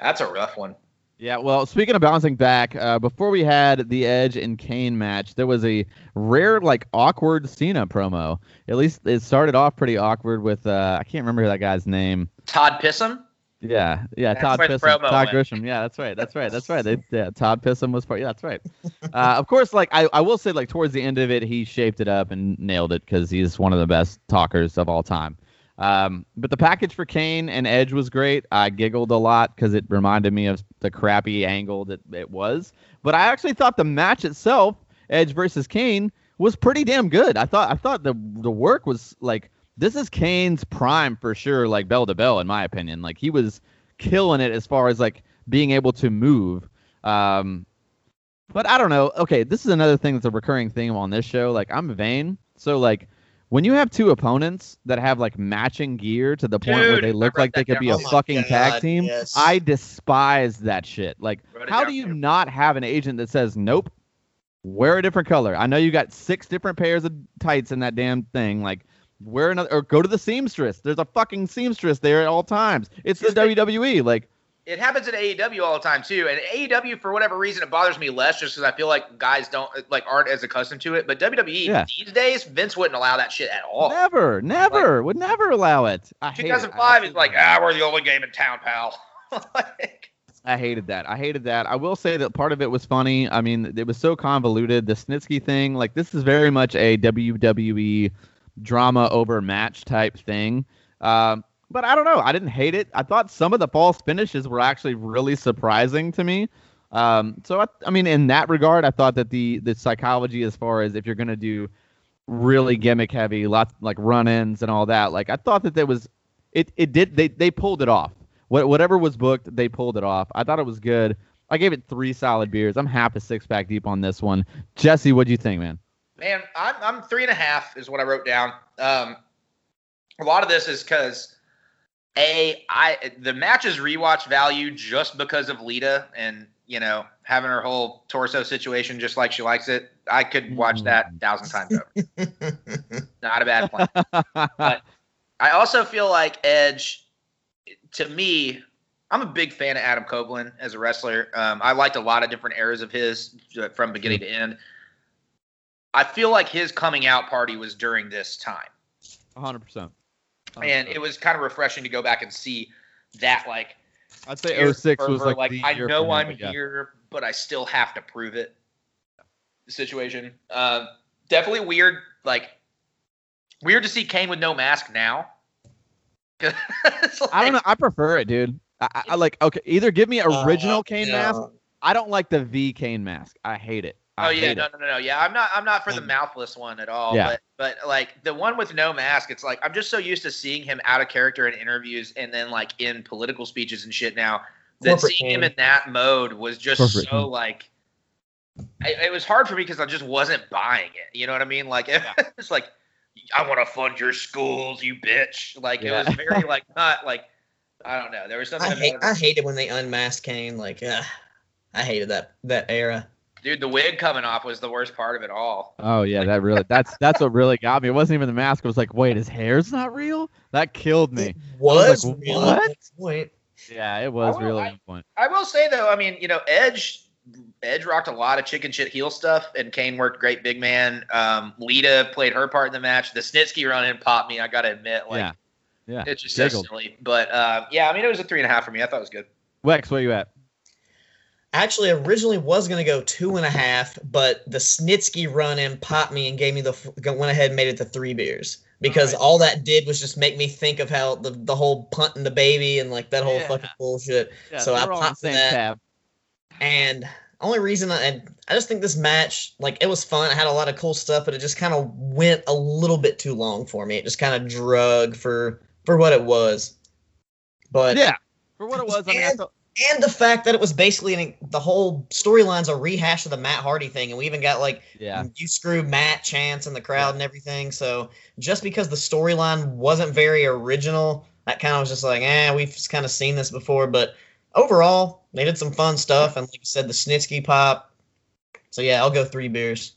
that's a rough one. Yeah, well, speaking of bouncing back, uh, before we had the Edge and Kane match, there was a rare, like, awkward Cena promo. At least it started off pretty awkward with, uh, I can't remember that guy's name. Todd Pissum. Yeah, yeah, That's Todd where Pissum, promo Todd went. Grisham. Yeah, that's right, that's right, that's right. They, yeah, Todd Pissum was part. Yeah, that's right. Uh, of course, like I, I will say, like towards the end of it, he shaped it up and nailed it because he's one of the best talkers of all time. Um, but the package for Kane and Edge was great. I giggled a lot because it reminded me of the crappy angle that it was. But I actually thought the match itself, Edge versus Kane, was pretty damn good. I thought I thought the the work was like this is Kane's prime for sure, like bell to bell, in my opinion. Like he was killing it as far as like being able to move. Um, but I don't know. Okay, this is another thing that's a recurring theme on this show. Like I'm vain, so like when you have two opponents that have like matching gear to the point where they look like they could be a Oh fucking tag team, yes. I despise that shit. Like, how do you too. not have an agent that says nope? Wear a different color. I know you got six different pairs of tights in that damn thing. Like, wear another or go to the seamstress. There's a fucking seamstress there at all times. It's the WWE. Like, It happens in AEW all the time too, and AEW for whatever reason it bothers me less, just because I feel like guys don't like aren't as accustomed to it. But WWE Yeah. these days, Vince wouldn't allow that shit at all. never, never, would never allow it. I hate it. I 2005 is like, ah, we're the only game in town, pal. like, I hated that. I hated that. I will say that part of it was funny. I mean, it was so convoluted. The Snitsky thing, like this is very much a WWE drama over match type thing. Um, but I don't know. I didn't hate it. I thought some of the false finishes were actually really surprising to me. Um, so I, I mean, in that regard, I thought that the the psychology, as far as if you're gonna do really gimmick heavy, lots like run-ins and all that, like I thought that there was, it it did they they pulled it off. What whatever was booked, they pulled it off. I thought it was good. I gave it three solid beers. I'm half a six pack deep on this one. Jesse, what do you think, man? Man, I'm I'm three and a half is what I wrote down. Um, a lot of this is because a I the match is rewatch value just because of Lita and you know having her whole torso situation just like she likes it. I could watch Mm. that a thousand times over. Not a bad plan. But I also feel like Edge, to me, I'm a big fan of Adam Copeland as a wrestler. Um, I liked a lot of different eras of his uh, from beginning to end. I feel like his coming out party was during this time, 100%. and it was kind of refreshing to go back and see that. Like, I'd say year 06 was fervor, like, the I year know for him, I'm but yeah. here, but I still have to prove it. Situation. Um, definitely weird. Like, weird to see Kane with no mask now. It's I don't know. I prefer it, dude. I, I- I like okay. Either give me original Uh, Kane yeah. mask. I don't like the V Kane mask. I hate it. I Oh yeah, hate no, no, no, no. Yeah, I'm not. I'm not for the mouthless one at all. Yeah. But but like the one with no mask, it's like I'm just so used to seeing him out of character in interviews and then like in political speeches and shit now that Corporate seeing him in that mode was just Corporate so Kane. like. I, it was hard for me because I just wasn't buying it. You know what I mean? Like it's like I want to fund your schools, you bitch. Like Yeah. it was very like not like I don't know. There was something I hate I it. hated when they unmasked Kane. Like, uh, I hated that that era. Dude. The wig coming off was the worst part of it all. Oh yeah, that really. That's that's what really got me. It wasn't even the mask. It was like, wait, his hair's not real. That killed me. It was, like, real what? at that point. Yeah, it was will- really I- on point. I will say though, I mean, you know, Edge Edge rocked a lot of chicken shit heel stuff, and Kane worked great big man. Um, Lita played her part in the match. The Snitsky run in popped me. I gotta admit, like yeah, yeah. it's just so silly. But uh, yeah, I mean, it was a three and a half for me. I thought it was good. Wex, where you at? Actually, originally was gonna go two and a half, but the Snitsky run in popped me and gave me the went ahead and made it to three beers because Alright. all that did was just make me think of how the the whole punting the baby and like that whole Yeah. fucking bullshit. Yeah, So I we're all on the popped that. tab. And only reason I and I just think this match like it was fun. I had a lot of cool stuff, but it just kind of went a little bit too long for me. It just kind of drug for for what it was. But Yeah, for what it was. I mean, I thought, and the fact that it was basically an, the whole storyline's a rehash of the Matt Hardy thing, and we even got like yeah, you screw Matt Chance in the crowd and everything. So just because the storyline wasn't very original, that kind of was just like, eh, we've kind of seen this before. But overall, they did some fun stuff, and like you said, the Snitsky pop. So yeah, I'll go three beers.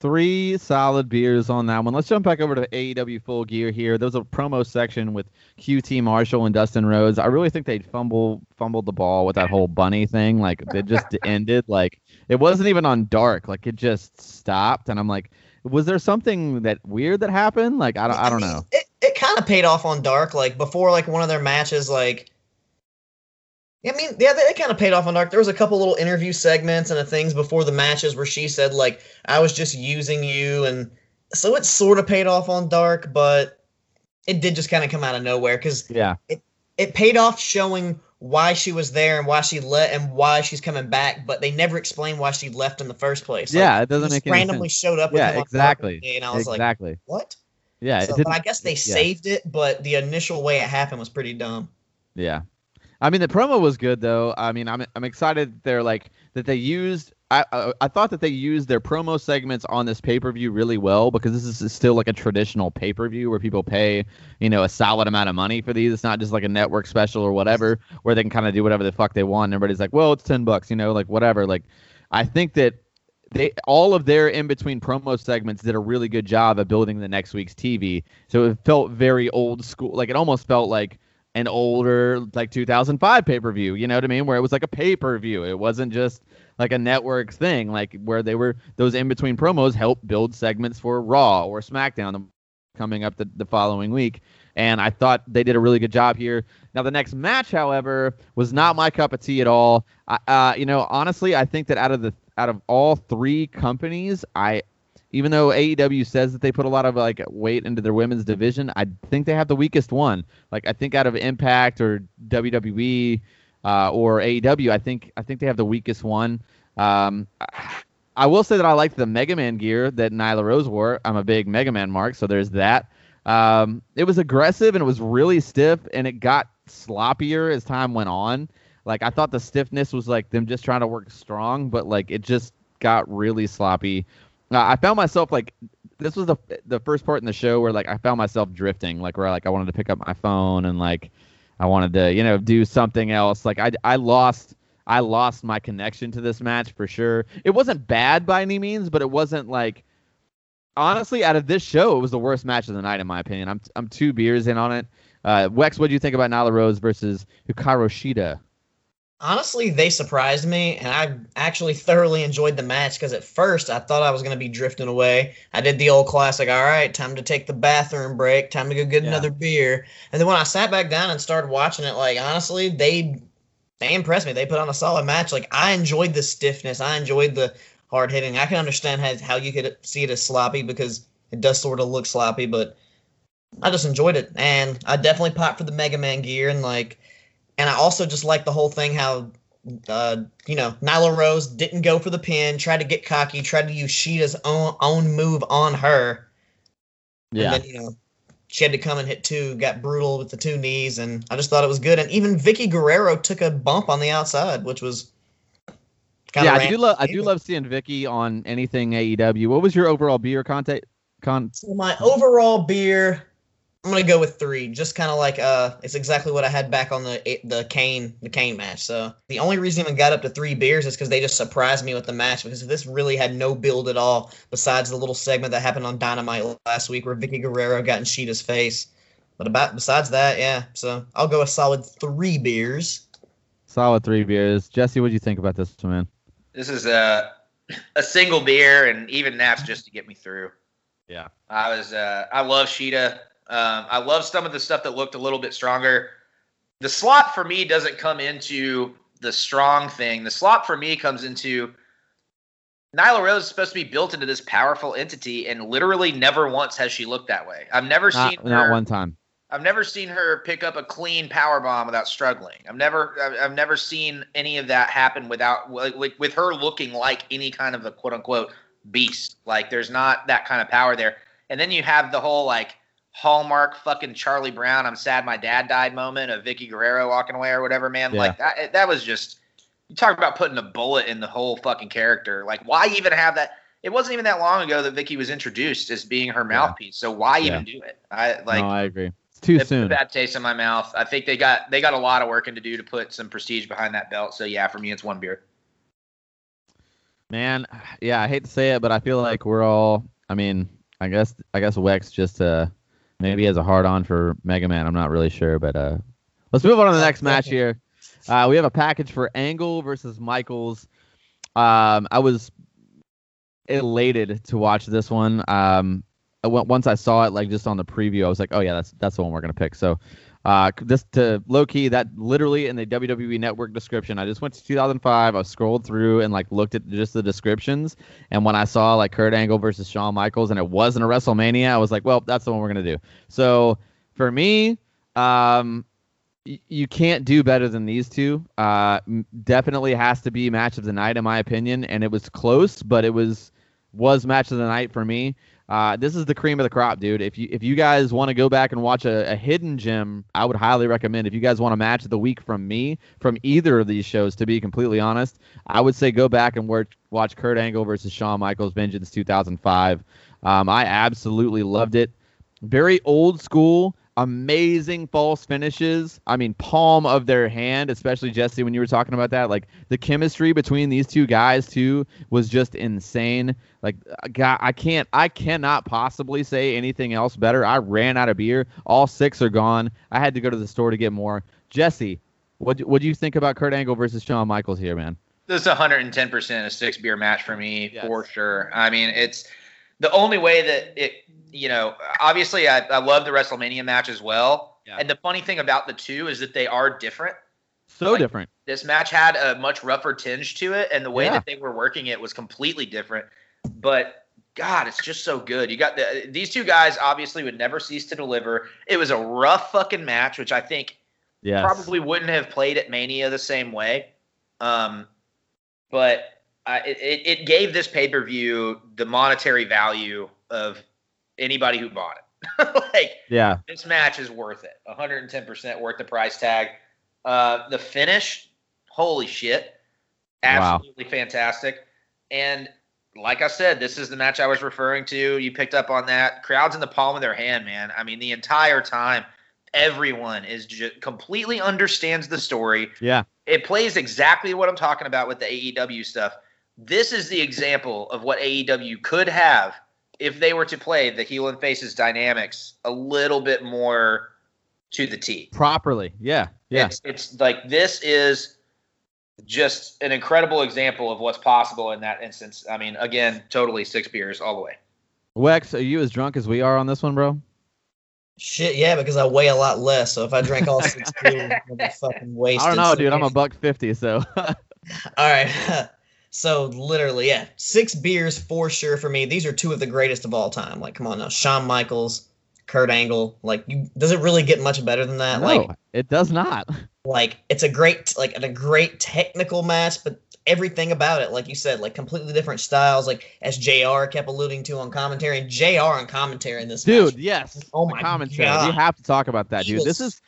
Three solid beers on that one. Let's jump back over to AEW Full Gear here. There was a promo section with QT Marshall and Dustin Rhodes. I really think they fumble fumbled the ball with that whole bunny thing. Like it just ended. Like it wasn't even on dark. Like it just stopped, and I'm like, was there something that weird that happened? Like I don't, I don't know. It, it kind of paid off on dark. Like before, like one of their matches, like. I mean, yeah, they, they kind of paid off on Dark. There was a couple little interview segments and things before the matches where she said like, "I was just using you," and so it sort of paid off on Dark, but it did just kind of come out of nowhere because Yeah, it it paid off showing why she was there and why she let and why she's coming back, but they never explained why she left in the first place. Like, yeah, it doesn't make any randomly sense. showed up. With Yeah, exactly. and I was like, Exactly. what? Yeah, So, it didn't, but I guess they yeah. saved it, but the initial way it happened was pretty dumb. Yeah, I mean the promo was good though. I mean I'm I'm excited they're like that they used. I, I I thought that they used their promo segments on this pay per view really well because this is still like a traditional pay per view where people pay you know a solid amount of money for these. It's not just like a network special or whatever where they can kind of do whatever the fuck they want. And everybody's like, well, it's ten bucks, you know, like whatever. Like I think that they all of their in between promo segments did a really good job of building the next week's TV. So it felt very old school. Like it almost felt like an older like 2005 pay-per-view, you know what I mean, where it was like a pay-per-view. It wasn't just like a network thing, like where they were those in between promos help build segments for Raw or SmackDown coming up the, the following week. And I thought they did a really good job here. Now the next match, however, was not my cup of tea at all. I, uh, you know, honestly, I think that out of the out of all three companies, I even though AEW says that they put a lot of like weight into their women's division, I think they have the weakest one. Like I think out of Impact or WWE uh, or AEW, I think I think they have the weakest one. Um, I, will say that I like the Mega Man gear that Nyla Rose wore. I'm a big Mega Man mark, so there's that. Um, it was aggressive and it was really stiff, and it got sloppier as time went on. Like I thought the stiffness was like them just trying to work strong, but like it just got really sloppy. I found myself like this was the the first part in the show where like I found myself drifting, like where like I wanted to pick up my phone and like I wanted to you know do something else. Like I I lost I lost my connection to this match for sure. It wasn't bad by any means, but it wasn't like honestly out of this show it was the worst match of the night in my opinion. I'm I'm two beers in on it. Uh, Wex, what do you think about Nyla Rose versus Hikaru Shida? Honestly, they surprised me, and I actually thoroughly enjoyed the match because at first I thought I was going to be drifting away. I did the old classic, all right, time to take the bathroom break, time to go get Yeah. another beer. And then when I sat back down and started watching it, like honestly, they they impressed me. They put on a solid match. Like I enjoyed the stiffness, I enjoyed the hard hitting. I can understand how, how you could see it as sloppy because it does sort of look sloppy, but I just enjoyed it, and I definitely popped for the Mega Man gear and like and I also just like the whole thing how uh, you know, Nyla Rose didn't go for the pin, tried to get cocky, tried to use Shida's own own move on her. Yeah. And then, you know, she had to come and hit two, got brutal with the two knees, and I just thought it was good. And even Vickie Guerrero took a bump on the outside, which was kind yeah, of I do love I do love seeing Vickie on anything AEW. What was your overall beer content? Con So my overall beer, I'm gonna go with three. Just kind of like uh, it's exactly what I had back on the the Kane the Kane match. So the only reason I got up to three beers is because they just surprised me with the match because this really had no build at all. Besides the little segment that happened on Dynamite last week where Vickie Guerrero got in Shida's face. But about besides that, yeah. So I'll go a solid three beers. solid three beers. Jesse, what do you think about this one, man? This is a a single beer, and even that's just to get me through. Yeah. I was uh, I love Shida. Um, I love some of the stuff that looked a little bit stronger. The slot for me doesn't come into the strong thing. The slot for me comes into Nyla Rose is supposed to be built into this powerful entity, and literally never once has she looked that way. I've never Not, seen not her. one time. I've never seen her pick up a clean power bomb without struggling. I've never I've, I've never seen any of that happen without like with, with her looking like any kind of a quote unquote beast. Like there's not that kind of power there. And then you have the whole like hallmark fucking Charlie Brown I'm sad my dad died moment of Vickie Guerrero walking away or whatever man. Yeah. Like that that was just you talk about putting a bullet in the whole fucking character. Like why even have that it wasn't even that long ago that Vickie was introduced as being her Yeah. mouthpiece. So why Yeah. even do it? I like no, I agree. It's too it put a soon. bad taste in my mouth. I think they got they got a lot of working to do to put some prestige behind that belt. So yeah, for me, it's one beer. Man, yeah, I hate to say it, but I feel like we're all. I mean, I guess I guess Wex just uh maybe has a hard on for Mega Man. I'm not really sure, but uh, let's move on to the next match here. Uh, we have a package for Angle versus Michaels. Um, I was elated to watch this one. Um, once I saw it, like just on the preview, I was like, oh yeah, that's that's the one we're gonna pick. So uh, to low key that literally in the WWE Network description. I just went to 2005. I scrolled through and like looked at just the descriptions, and when I saw like Kurt Angle versus Shawn Michaels, and it wasn't a WrestleMania, I was like, well, that's the one we're gonna do. So for me, um, y- you can't do better than these two. Uh, definitely has to be match of the night in my opinion, and it was close, but it was was match of the night for me. Uh, this is the cream of the crop, dude. If you if you guys want to go back and watch a, a, hidden gem, I would highly recommend. If you guys want a match of the week from me from either of these shows, to be completely honest, I would say go back and watch watch Kurt Angle versus Shawn Michaels Vengeance 2005. Um, I absolutely loved it. Very old school amazing false finishes. I mean, palm of their hand, especially Jesse when you were talking about that. Like the chemistry between these two guys too was just insane. Like, uh, God, I can't, I cannot possibly say anything else better. I ran out of beer. All six are gone. I had to go to the store to get more. Jesse, what what do you think about Kurt Angle versus Shawn Michaels here, man? This is 110% a six beer match for me yes. for sure. I mean, it's the only way that it you know, obviously I, I love the WrestleMania match as well. Yeah. And the funny thing about the two is that they are different. So like, different. This match had a much rougher tinge to it, and the way yeah. that they were working it was completely different. But God, it's just so good. You got the, these two guys obviously would never cease to deliver. It was a rough fucking match, which I think yes. probably wouldn't have played at Mania the same way. Um, but I, it, it gave this pay per view the monetary value of anybody who bought it. like, yeah, this match is worth it. 110% worth the price tag. Uh, the finish, holy shit, absolutely wow. fantastic. And like I said, this is the match I was referring to. You picked up on that. Crowds in the palm of their hand, man. I mean, the entire time, everyone is just completely understands the story. Yeah. It plays exactly what I'm talking about with the AEW stuff. This is the example of what AEW could have if they were to play the heel and faces dynamics a little bit more to the T properly. Yeah, yeah. It's, it's like this is just an incredible example of what's possible in that instance. I mean, again, totally six beers all the way. Wex, are you as drunk as we are on this one, bro? Shit, yeah, because I weigh a lot less. So if I drank all six beers, I'd be fucking wasted. I don't know, dude. I'm a buck fifty, so. all right. So literally, yeah, six beers for sure for me. These are two of the greatest of all time. Like, come on now, Shawn Michaels, Kurt Angle. Like, you, does it really get much better than that? No, like, it does not. Like, it's a great, like, a great technical match, but everything about it, like you said, like completely different styles. Like as Jr. kept alluding to on commentary, and Jr. on commentary in this, dude. Match. Yes. Oh my commentary. God. We have to talk about that, dude. Was, this is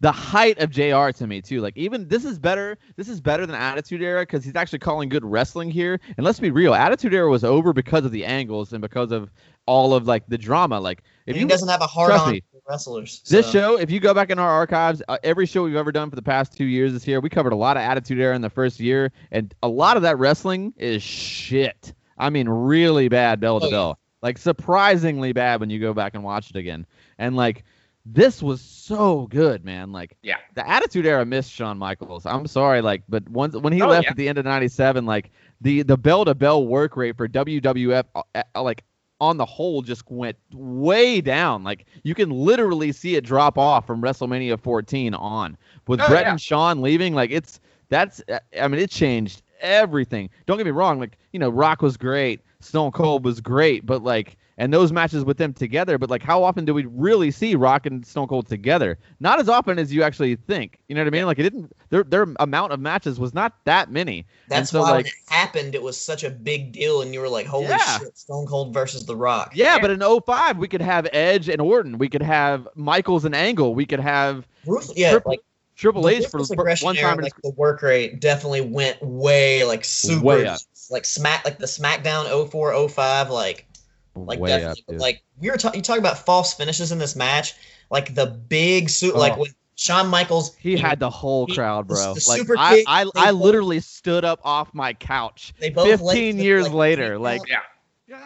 the height of JR to me too. Like even this is better. This is better than Attitude Era because he's actually calling good wrestling here. And let's be real, Attitude Era was over because of the angles and because of all of like the drama. Like if he doesn't have a hard on me, wrestlers. So. This show, if you go back in our archives, uh, every show we've ever done for the past two years this year, we covered a lot of Attitude Era in the first year, and a lot of that wrestling is shit. I mean, really bad bell to oh, bell. Like surprisingly bad when you go back and watch it again. And like this was so good, man. Like, yeah, the Attitude Era missed Shawn Michaels. I'm sorry, like, but once when he oh, left yeah. at the end of '97, like the the bell to bell work rate for WWF, uh, uh, like on the whole, just went way down. Like you can literally see it drop off from WrestleMania 14 on. With oh, Bret yeah. and Shawn leaving, like it's that's I mean it changed everything. Don't get me wrong, like you know Rock was great, Stone Cold was great, but like and those matches with them together. But like, how often do we really see Rock and Stone Cold together? Not as often as you actually think. You know what I mean? Like, it didn't. Their their amount of matches was not that many. That's so, why like, when it happened, it was such a big deal, and you were like, "Holy yeah. shit, Stone Cold versus The Rock." Yeah, yeah, but in 05, we could have Edge and Orton. We could have Michaels and Angle. We could have Bruce, yeah, Triple, like. Triple H for one time, like the work rate definitely went way like super, way like smack, like the SmackDown 04, 05, like like definitely, up, like we were talking. You talk about false finishes in this match, like the big suit, oh. like when Shawn Michaels. He had the whole he- crowd, bro. the like super I, kick, I, I both- literally stood up off my couch. They both 15 the- years like, later, the- like,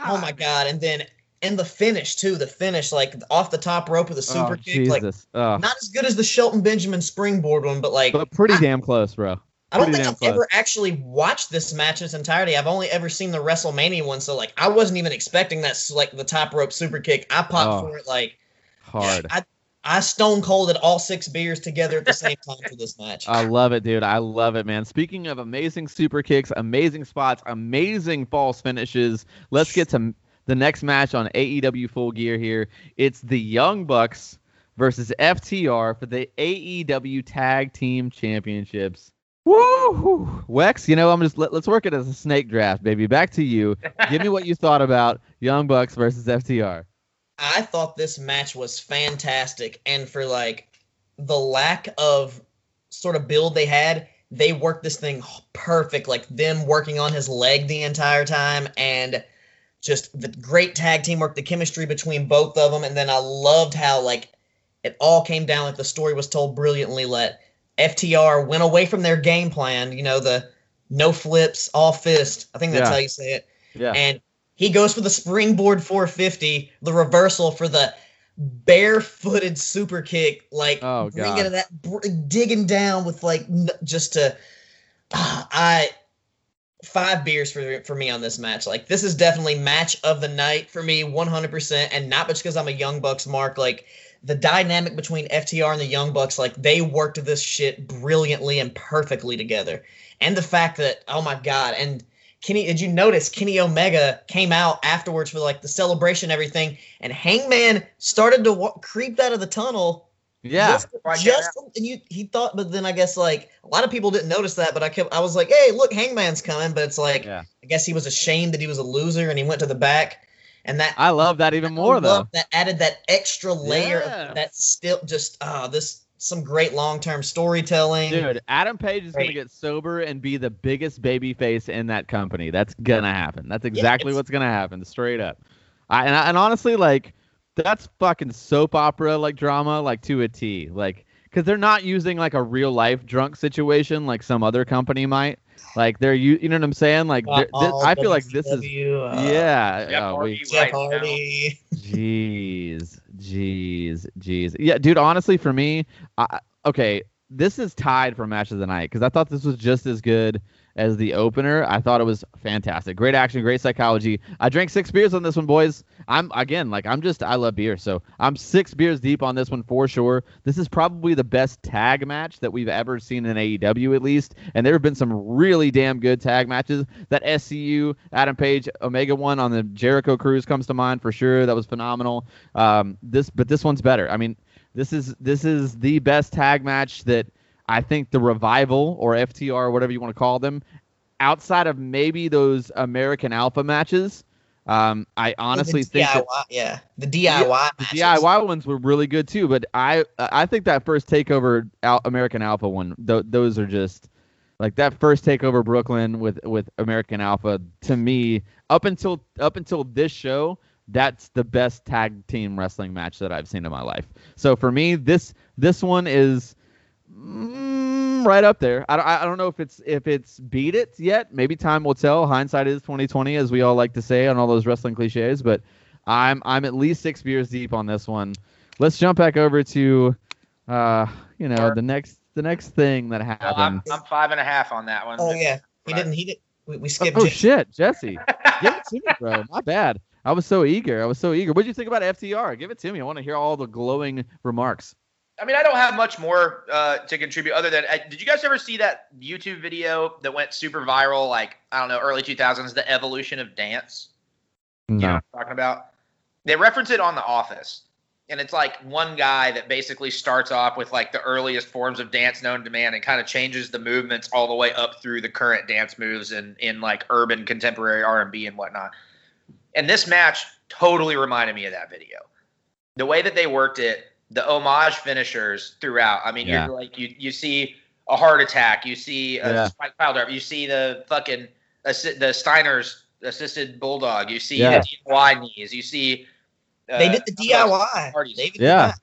Oh my god! And then in the finish too, the finish like off the top rope with the oh, super oh, kick, like Jesus. Ugh. not as good as the Shelton Benjamin springboard one, but like but pretty I- damn close, bro. I don't think I've ever actually watched this match in its entirety. I've only ever seen the WrestleMania one, so like I wasn't even expecting that like the top rope super kick. I popped Oh. for it like Hard. I I stone colded all six beers together at the same time for this match. I love it, dude. I love it, man. Speaking of amazing super kicks, amazing spots, amazing false finishes, let's get to the next match on AEW Full Gear here. It's the Young Bucks versus FTR for the AEW Tag Team Championships. Woo! Wex, you know, I'm just let, let's work it as a snake draft, baby. Back to you. Give me what you thought about Young Bucks versus FTR. I thought this match was fantastic, and for like the lack of sort of build they had, they worked this thing perfect. Like them working on his leg the entire time, and just the great tag team work, the chemistry between both of them, and then I loved how like it all came down. Like the story was told brilliantly. Let FTR went away from their game plan. You know the no flips, all fist. I think that's Yeah. how you say it Yeah. and he goes for the springboard 450, the reversal for the barefooted super kick, like Oh, bringing that digging down with like n- just to ah, I five beers for for me on this match. Like this is definitely match of the night for me, 100%, and not just because I'm a Young Bucks mark. Like the dynamic between FTR and the Young Bucks, like they worked this shit brilliantly and perfectly together. And the fact that oh my god, and Kenny, did you notice Kenny Omega came out afterwards for like the celebration, and everything, and Hangman started to wa- creep out of the tunnel. Yeah. just, Right just and you he thought, but then I guess like a lot of people didn't notice that, but I kept I was like, hey, look, Hangman's coming, but it's like Yeah. I guess he was ashamed that he was a loser and he went to the back, and that I love that even more though. That added that extra layer Yeah. of that still just ah this some great long term storytelling. Dude, Adam Page is gonna get sober and be the biggest baby face in that company. That's gonna happen. That's exactly what's gonna happen, straight up. I and, I, and honestly, like that's fucking soap opera like drama, like to a T. Like, because they're not using like a real life drunk situation like some other company might. Like they're you, you know what I'm saying? Like this, I feel like this is WCW, uh, yeah. Jeff oh, Hardy. Jeff right. Hardy. Jeez, jeez, jeez. Yeah, dude. Honestly, for me, I, okay, this is tied for match of the night because I thought this was just as good as the opener. I thought it was fantastic. Great action, great psychology. I drank six beers on this one, boys. I'm again like I'm just I love beer, so I'm six beers deep on this one for sure. This is probably the best tag match that we've ever seen in AEW at least, and there have been some really damn good tag matches. That SCU Adam Page Omega one on the Jericho Cruise comes to mind for sure. That was phenomenal. Um, this but this one's better. I mean, this is this is the best tag match that I think the revival or FTR, whatever you want to call them, outside of maybe those American Alpha matches. Um, I honestly think that yeah, the DIY, the. DIY ones were really good too. But I I think that first takeover Al- American Alpha one, th- those are just like that first takeover Brooklyn with with American Alpha to me up until up until this show. That's the best tag team wrestling match that I've seen in my life. So for me, this this one is mm, right up there. I don't, I don't know if it's if it's beat it yet. Maybe time will tell. Hindsight is twenty twenty, as we all like to say on all those wrestling cliches. But I'm I'm at least six beers deep on this one. Let's jump back over to, uh, you know, Sure. the next the next thing that Well, happened. I'm, I'm five and a half on that one. Oh yeah, he didn't. He did. We, we oh, skipped. oh, Jay- shit, Jesse, give it to me, bro. My bad. I was so eager. I was so eager. What did you think about FTR? Give it to me. I want to hear all the glowing remarks. I mean, I don't have much more uh, to contribute other than. Uh, did you guys ever see that YouTube video that went super viral? Like I don't know, early 2000s, the evolution of dance. You know I'm talking about? They reference it on The Office, and it's like one guy that basically starts off with like the earliest forms of dance known to man and kind of changes the movements all the way up through the current dance moves in in like urban contemporary R&B and whatnot. And this match totally reminded me of that video. The way that they worked it, the homage finishers throughout. I mean, Yeah. you're like you you see a heart attack, you see a Yeah. spike pile driver, you see the fucking assi- the Steiner's assisted bulldog, you see Yeah. the DIY knees, you see. Uh, they did the DIY. parties. They did Yeah. that.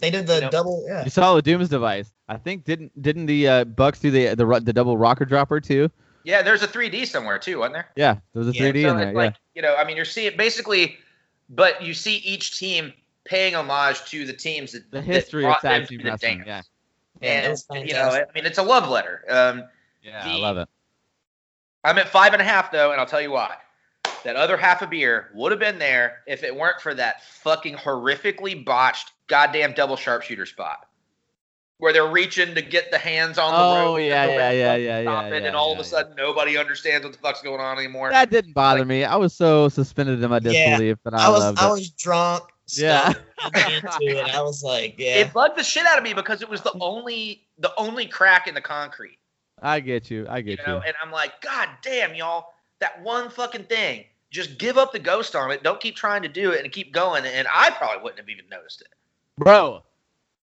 They did the You know- double. Yeah. You saw the Doomsday Device. I think didn't didn't the uh, Bucks do the the the double rocker dropper too? Yeah, there's a 3D somewhere too, wasn't there? Yeah, there was a Yeah, 3D so in there. it's Yeah. like you know, I mean, you're seeing basically, but you see each team paying homage to the teams that the that history of tag team the wrestling. dance. Yeah. Yeah, And was you know. I mean, it's a love letter. Um, Yeah, I love it. I'm at five and a half though, and I'll tell you why. That other half a beer would have been there if it weren't for that fucking horrifically botched goddamn double sharpshooter spot. Where they're reaching to get the hands on the Oh, rope. yeah, yeah, yeah, yeah, yeah, it, yeah, and all of a sudden nobody understands what the fuck's going on anymore. That didn't bother Like- me. I was so suspended in my Yeah, disbelief that I, I was loved I it. was drunk. Yeah. stuck into it. I was like, yeah. It bugged the shit out of me because it was the only the only crack in the concrete. I get you. I get You get know, you. and I'm like, God damn, y'all, that one fucking thing. Just give up the ghost on it. Don't keep trying to do it and keep going. And I probably wouldn't have even noticed it. Bro,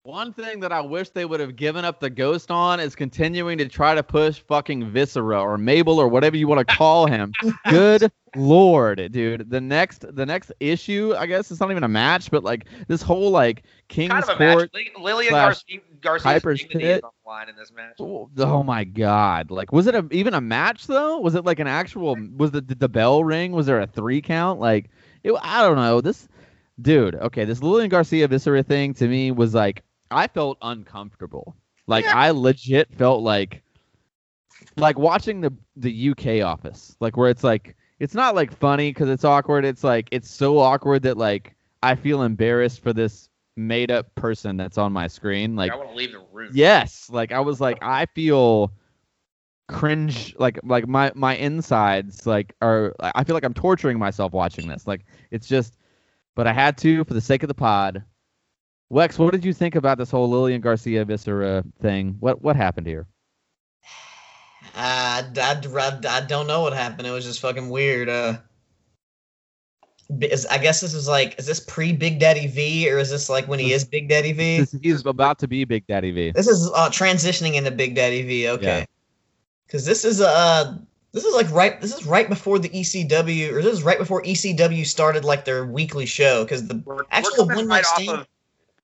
one thing that I wish they would have given up the ghost on is continuing to try to push fucking Viscera or Mabel or whatever you want to call him. Good lord, dude. The next the next issue, I guess it's not even a match, but like this whole like King's kind of a Court. match. Lillian slash Garcia, Garcia's Piper's dignity is Pit. on line in this match. Oh my god! Like, was it a, even a match though? Was it like an actual? Was the did the bell ring? Was there a three count? Like, it, I don't know. This dude. Okay, this Lillian Garcia Viscera thing to me was like I felt uncomfortable. Like Yeah. I legit felt like like watching the the UK office, like where it's like it's not like funny because it's awkward. It's like it's so awkward that like I feel embarrassed for this made up person that's on my screen. Like I want to leave the room. Yes, like I was like I feel cringe like like my my insides like are I feel like I'm torturing myself watching this. Like it's just but I had to for the sake of the pod. Wex, what did you think about this whole Lillian Garcia Viscera thing? What what happened here? I, I, I, I don't know what happened. It was just fucking weird. Uh, is, I guess this is like, is this pre Big Daddy V or is this like when he is Big Daddy V? This- He's about to be Big Daddy V. This is uh, transitioning into Big Daddy V. Okay. Because this is uh this is like right this is right before the ECW or this is right before ECW started like their weekly show because the We're, Actual we're one night right off stand? of.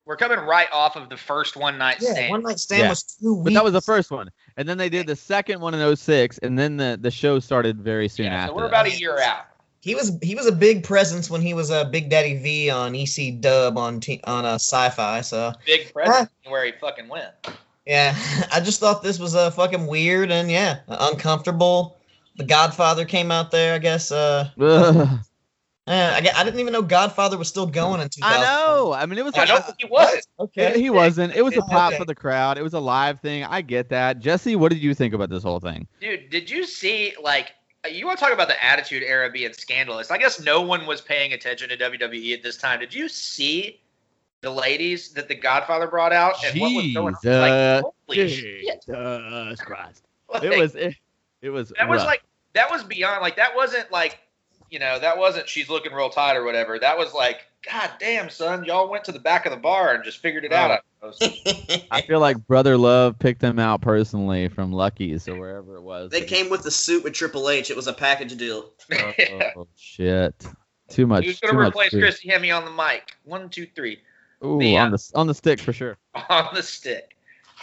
We're coming right off of the first one night yeah stand. one night stand Yeah. was two weeks. But that was the first one. And then they did the second one in 06 and then the the show started very soon yeah, after. so we're that. about a year out. He was he was a big presence when he was a uh, Big Daddy V on EC Dub on t- on a Sci-Fi. So Big present where he fucking went. yeah, I just thought this was uh, fucking weird and yeah uncomfortable. The Godfather came out there, I guess. Uh, Ugh. Eh, I, I didn't even know Godfather was still going in 2000. I know. I mean it was I like don't think he was. Okay. He wasn't. It was a Okay. pop for the crowd. It was a live thing. I get that. Jesse, what did you think about this whole thing? Dude, did you see like you want to talk about the Attitude Era being scandalous? I guess no one was paying attention to WWE at this time. Did you see the ladies that the Godfather brought out and what was going on? Jesus. Like, holy shit! Christ. Like, It was it, it was that was like that was beyond like that wasn't like you know that wasn't she's looking real tight or whatever. That was like God damn son, y'all went to the back of the bar and just figured it out. I. I feel like Brother Love picked them out personally from Lucky's or wherever it was. They came with the suit with Triple H. It was a package deal. Oh, shit. Too much. Who's too gonna replace food. Christy Hemme on the mic? One, two, three. Ooh, The, uh, on the on the stick for sure. on the stick.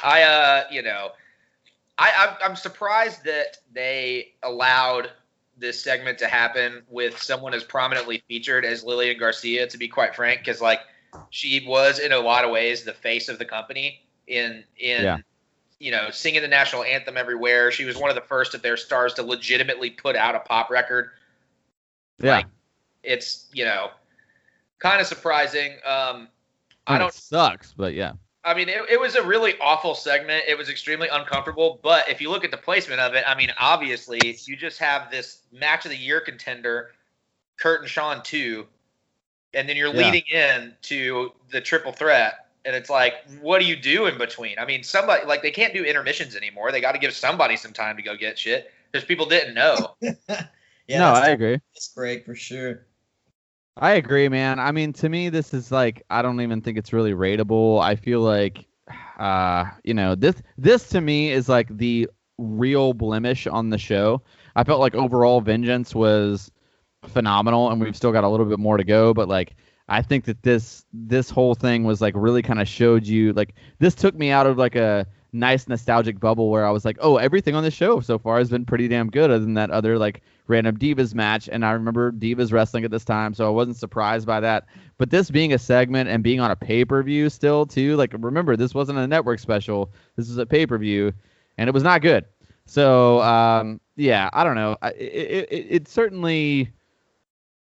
I, uh, you know, I, I'm, I'm surprised that they allowed this segment to happen with someone as prominently featured as Lillian Garcia. To be quite frank, because like she was in a lot of ways the face of the company in in Yeah. you know singing the national anthem everywhere. She was one of the first of their stars to legitimately put out a pop record Yeah. like, it's you know kind of surprising. Um, I don't. sucks, but yeah. I mean, it, it was a really awful segment. It was extremely uncomfortable. But if you look at the placement of it, I mean, obviously, you just have this match of the year contender, Kurt and Shawn two, and then you're Yeah. leading in to the triple threat. And it's like, what do you do in between? I mean, somebody like they can't do intermissions anymore. They got to give somebody some time to go get shit because people didn't know. yeah, no, I agree. that's great for sure. I agree, man. I mean, to me, this is like I don't even think it's really rateable. I feel like, uh, you know, this this to me is like the real blemish on the show. I felt like overall Vengeance was phenomenal, and we've still got a little bit more to go. But like, I think that this this whole thing was like really kind of showed you like this took me out of like a nice nostalgic bubble where I was like, oh, everything on the show so far has been pretty damn good, other than that other like random divas match. And I remember divas wrestling at this time, so I wasn't surprised by that. But this being a segment and being on a pay per view still too, like remember this wasn't a network special, this was a pay per view, and it was not good. So um, yeah, I don't know. It, it, it, certainly,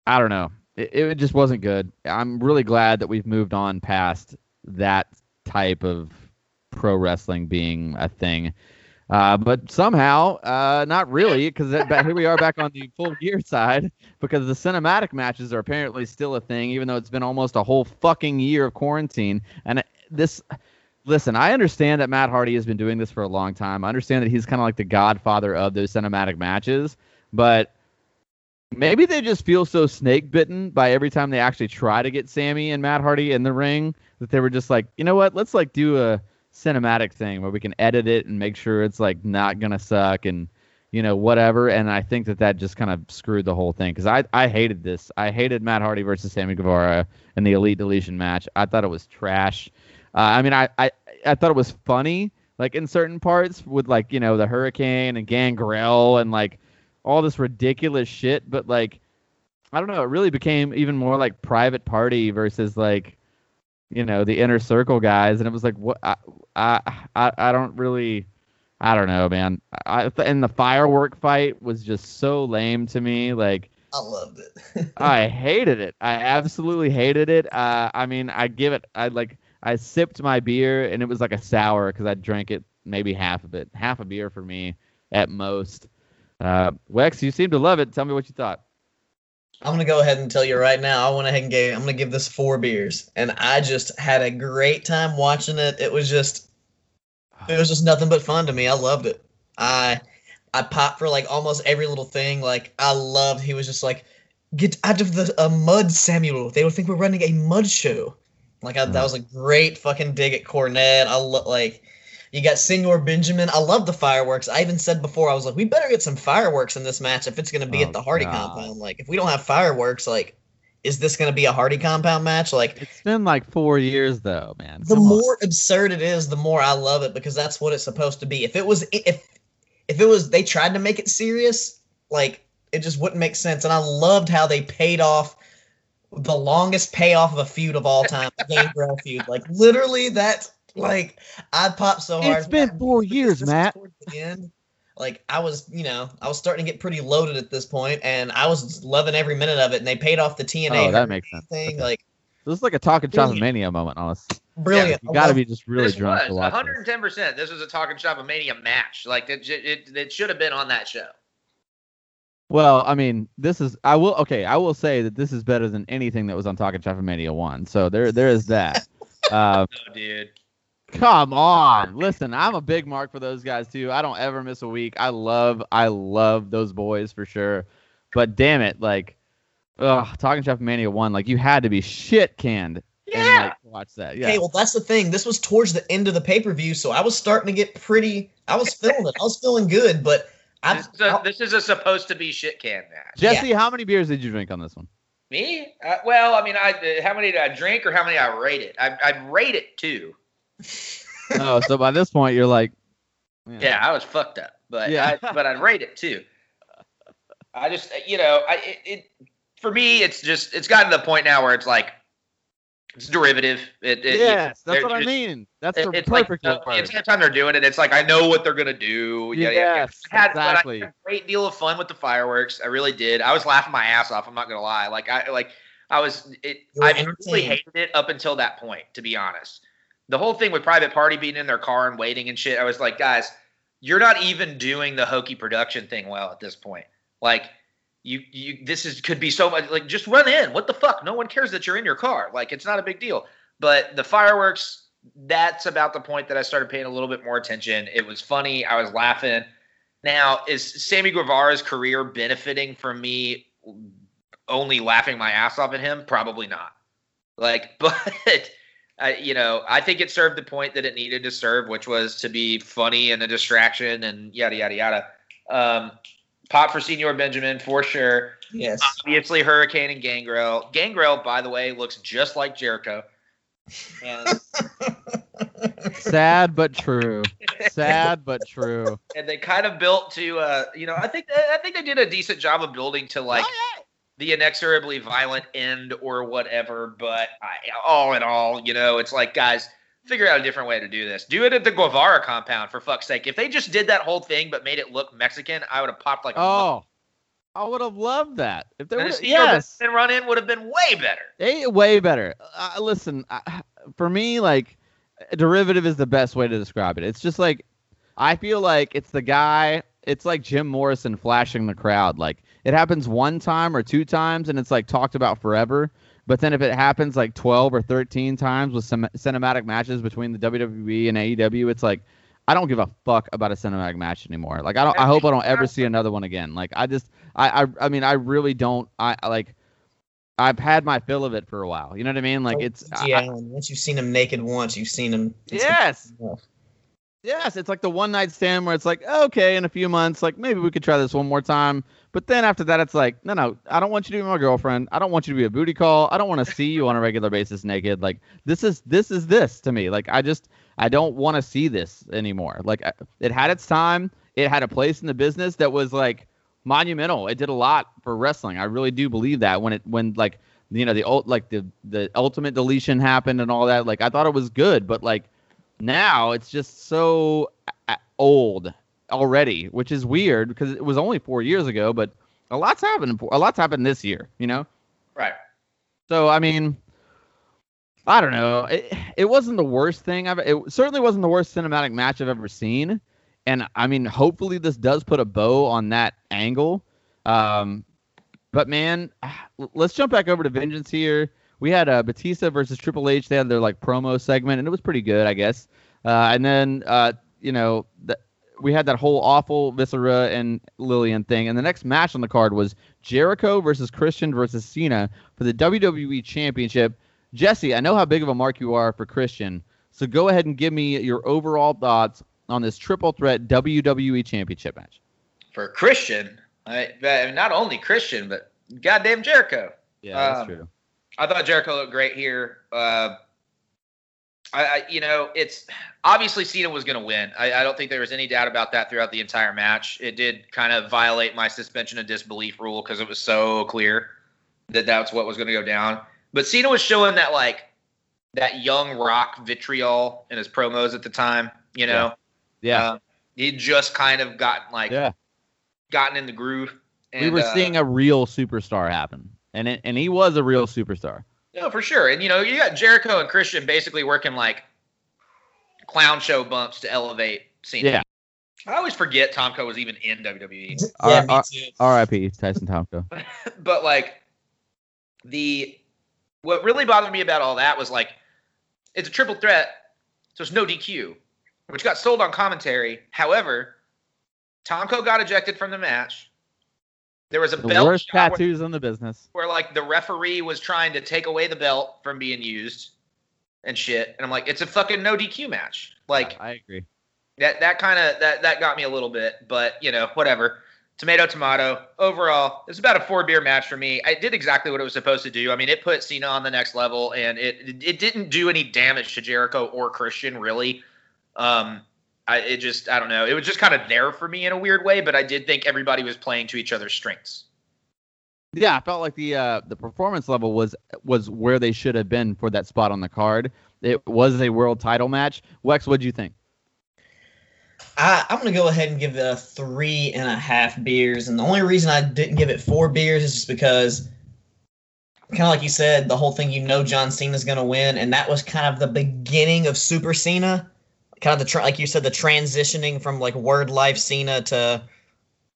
I don't know it, it just wasn't good. I'm really glad that we've moved on past that type of pro wrestling being a thing. Uh, but somehow, uh, not really, because here we are back on the full gear side, because the cinematic matches are apparently still a thing, even though it's been almost a whole fucking year of quarantine. And this, listen, I understand that Matt Hardy has been doing this for a long time. I understand that he's kind of like the godfather of those cinematic matches, but maybe they just feel so snake bitten by every time they actually try to get Sammy and Matt Hardy in the ring that they were just like, you know what, let's like do a cinematic thing where we can edit it and make sure it's like not gonna suck and you know whatever. And I think that that just kind of screwed the whole thing because I I hated this. I hated Matt Hardy versus Sammy Guevara in the Elite Deletion match. I thought it was trash. Uh, I mean, I, I I thought it was funny like in certain parts with like you know the Hurricane and Gangrel and like all this ridiculous shit, but like I don't know, it really became even more like private party versus like you know the inner circle guys, and it was like what I I I, I don't really. I don't know, man. I and the firework fight was just so lame to me. Like I loved it. I hated it. I absolutely hated it. Uh, I mean, I give it. I like. I sipped my beer and it was like a sour because I drank it maybe half of it, half a beer for me at most. Uh, Wex, you seem to love it. Tell me what you thought. I'm gonna go ahead and tell you right now. I went ahead and gave. I'm gonna give this four beers, and I just had a great time watching it. It was just, it was just nothing but fun to me. I loved it. I, I popped for like almost every little thing. Like I loved. He was just like, get out of the uh, mud, Samuel. They would think we're running a mud show. Like I, that was a great fucking dig at Cornette. I lo- like you got Senor Benjamin. I love the fireworks. I even said before, I was like, we better get some fireworks in this match if it's going to be oh, at the oh, Hardy God. compound. Like, if we don't have fireworks, like, is this going to be a Hardy compound match? Like, it's been like four years though, man. the more absurd it is, the more I love it because that's what it's supposed to be. If it was, if if it was, they tried to make it serious, like it just wouldn't make sense. And I loved how they paid off the longest payoff of a feud of all time, the Gangrel feud. Like literally, that like I popped so hard. It's been four years, Matt. the end, like I was, you know, I was starting to get pretty loaded at this point, and I was loving every minute of it. And they paid off the TNA. Oh, that makes sense. Thing okay. like this is like a talking shop of mania moment, honestly. Brilliant. Yeah, you got to be just really this drunk was, to watch 110. percent This was a talking shop of mania match. Like it, it, it should have been on that show. Well, I mean, this is I will okay. I will say that this is better than anything that was on Talking Shop of Mania one. So there, there is that. uh, oh, dude. Come on. Listen, I'm a big mark for those guys too. I don't ever miss a week. I love I love those boys for sure. But damn it, like ugh, talking Chef Mania 1, like you had to be shit canned. Yeah. And, like, watch that. Yeah. Okay, well that's the thing. This was towards the end of the pay-per-view, so I was starting to get pretty I was feeling it. I was feeling good, but I, this, is a, this is a supposed to be shit can match. Jesse, yeah. how many beers did you drink on this one? Me? Uh, well, I mean, I how many did I drink or how many I rate it? I, I'd rate it two oh, so by this point you're like, yeah, yeah I was fucked up, but yeah, I, but I'd rate it too. I just, you know, I it, it, for me, it's just it's gotten to the point now where it's like it's derivative. It, it yes, that's what just, I mean. That's the it's perfect like, part. It's the time they're doing it. It's like I know what they're gonna do. Yeah, yes, yeah. I had, exactly. I had a great deal of fun with the fireworks. I really did. I was laughing my ass off. I'm not gonna lie. Like I like I was. It. I really hated it up until that point, to be honest the whole thing with private party being in their car and waiting and shit, I was like, guys, you're not even doing the hokey production thing well at this point. Like, you you this is could be so much like just run in. What the fuck? No one cares that you're in your car. Like, it's not a big deal. But the fireworks, that's about the point that I started paying a little bit more attention. It was funny. I was laughing. Now, is Sammy Guevara's career benefiting from me only laughing my ass off at him? Probably not. Like, but I, you know, I think it served the point that it needed to serve, which was to be funny and a distraction and yada yada yada. Um, Pop for Senor Benjamin for sure. Yes. Obviously, Hurricane and Gangrel. Gangrel, by the way, looks just like Jericho. And, Sad but true. Sad but true. and they kind of built to, uh, you know, I think I think they did a decent job of building to like the inexorably violent end or whatever. But I, all in all, you know, it's like guys, figure out a different way to do this. Do it at the Guevara compound for fuck's sake. If they just did that whole thing but made it look Mexican, I would have popped like a Oh, I would have loved that. If there was yes, and run in would have been way better. Hey, way better. Uh, listen, I, for me, like derivative is the best way to describe it. It's just like I feel like it's the guy. It's like Jim Morrison flashing the crowd. Like it happens one time or two times, and it's like talked about forever. But then if it happens like 12 or 13 times with some cinematic matches between the WWE and AEW, it's like I don't give a fuck about a cinematic match anymore. Like I don't. I hope I don't ever see another one again. Like I just. I. I, I mean, I really don't. I I, like. I've had my fill of it for a while. You know what I mean? Like oh, it's. I- yeah. once you've seen him naked once, you've seen him. it's- Yes. Yeah. Yes, it's like the one night stand where it's like, okay, in a few months, like maybe we could try this one more time. But then after that, it's like, no, no, I don't want you to be my girlfriend. I don't want you to be a booty call. I don't want to see you on a regular basis naked. Like this is this is this to me. Like I just I don't want to see this anymore. Like it had its time. It had a place in the business that was like monumental. It did a lot for wrestling. I really do believe that when it when like you know the ult like the the ultimate deletion happened and all that. Like I thought it was good, but like now it's just so old already, which is weird because it was only four years ago. But a lot's happened. A lot's happened this year, you know. Right. So I mean, I don't know. It, it wasn't the worst thing I've. It certainly wasn't the worst cinematic match I've ever seen. And I mean, hopefully this does put a bow on that angle. Um, but man, let's jump back over to Vengeance here. We had uh, Batista versus Triple H. They had their like promo segment, and it was pretty good, I guess. Uh, and then uh, you know, we had that whole awful Viscera and Lilian thing. And the next match on the card was Jericho versus Christian versus Cena for the WWE Championship. Jesse, I know how big of a mark you are for Christian, so go ahead and give me your overall thoughts on this triple threat WWE Championship match. For Christian, I, not only Christian, but goddamn Jericho. Yeah, that's Um, true. I thought Jericho looked great here. Uh, I, I, you know, it's obviously Cena was going to win. I, I don't think there was any doubt about that throughout the entire match. It did kind of violate my suspension of disbelief rule because it was so clear that that's what was going to go down. But Cena was showing that like that young rock vitriol in his promos at the time. You know, Yeah, Um, he'd just kind of gotten like yeah. gotten in the groove. And, we were uh, seeing a real superstar happen, and it, and he was a real superstar. No, for sure. And you know, you got Jericho and Christian basically working like clown show bumps to elevate Cena. Yeah. I always forget Tomko was even in WWE. All Yeah, right, me too. R.I.P. Tyson Tomko. but like the what really bothered me about all that was like it's a triple threat, so it's no DQ, which got sold on commentary. However, Tomko got ejected from the match. There was a The belt worst shot where- tattoos in the business. where like the referee was trying to take away the belt from being used and shit. And I'm like, it's a fucking no DQ match. Like I agree. that that kind of that that got me a little bit, but you know, whatever. Tomato, tomato. Overall, it's about a four beer match for me. I did exactly what it was supposed to do. I mean, it put Cena on the next level, and it it didn't do any damage to Jericho or Christian really. Um, I it just I don't know. It was just kind of there for me in a weird way, but I did think everybody was playing to each other's strengths. Yeah, I felt like the uh, the performance level was was where they should have been for that spot on the card. It was a world title match. Wex, what'd you think? I, I'm gonna go ahead and give it a three and a half beers, and the only reason I didn't give it four beers is just because, kind of like you said, the whole thing you know John Cena's gonna win, and that was kind of the beginning of Super Cena, kind of the like you said the transitioning from like word life Cena to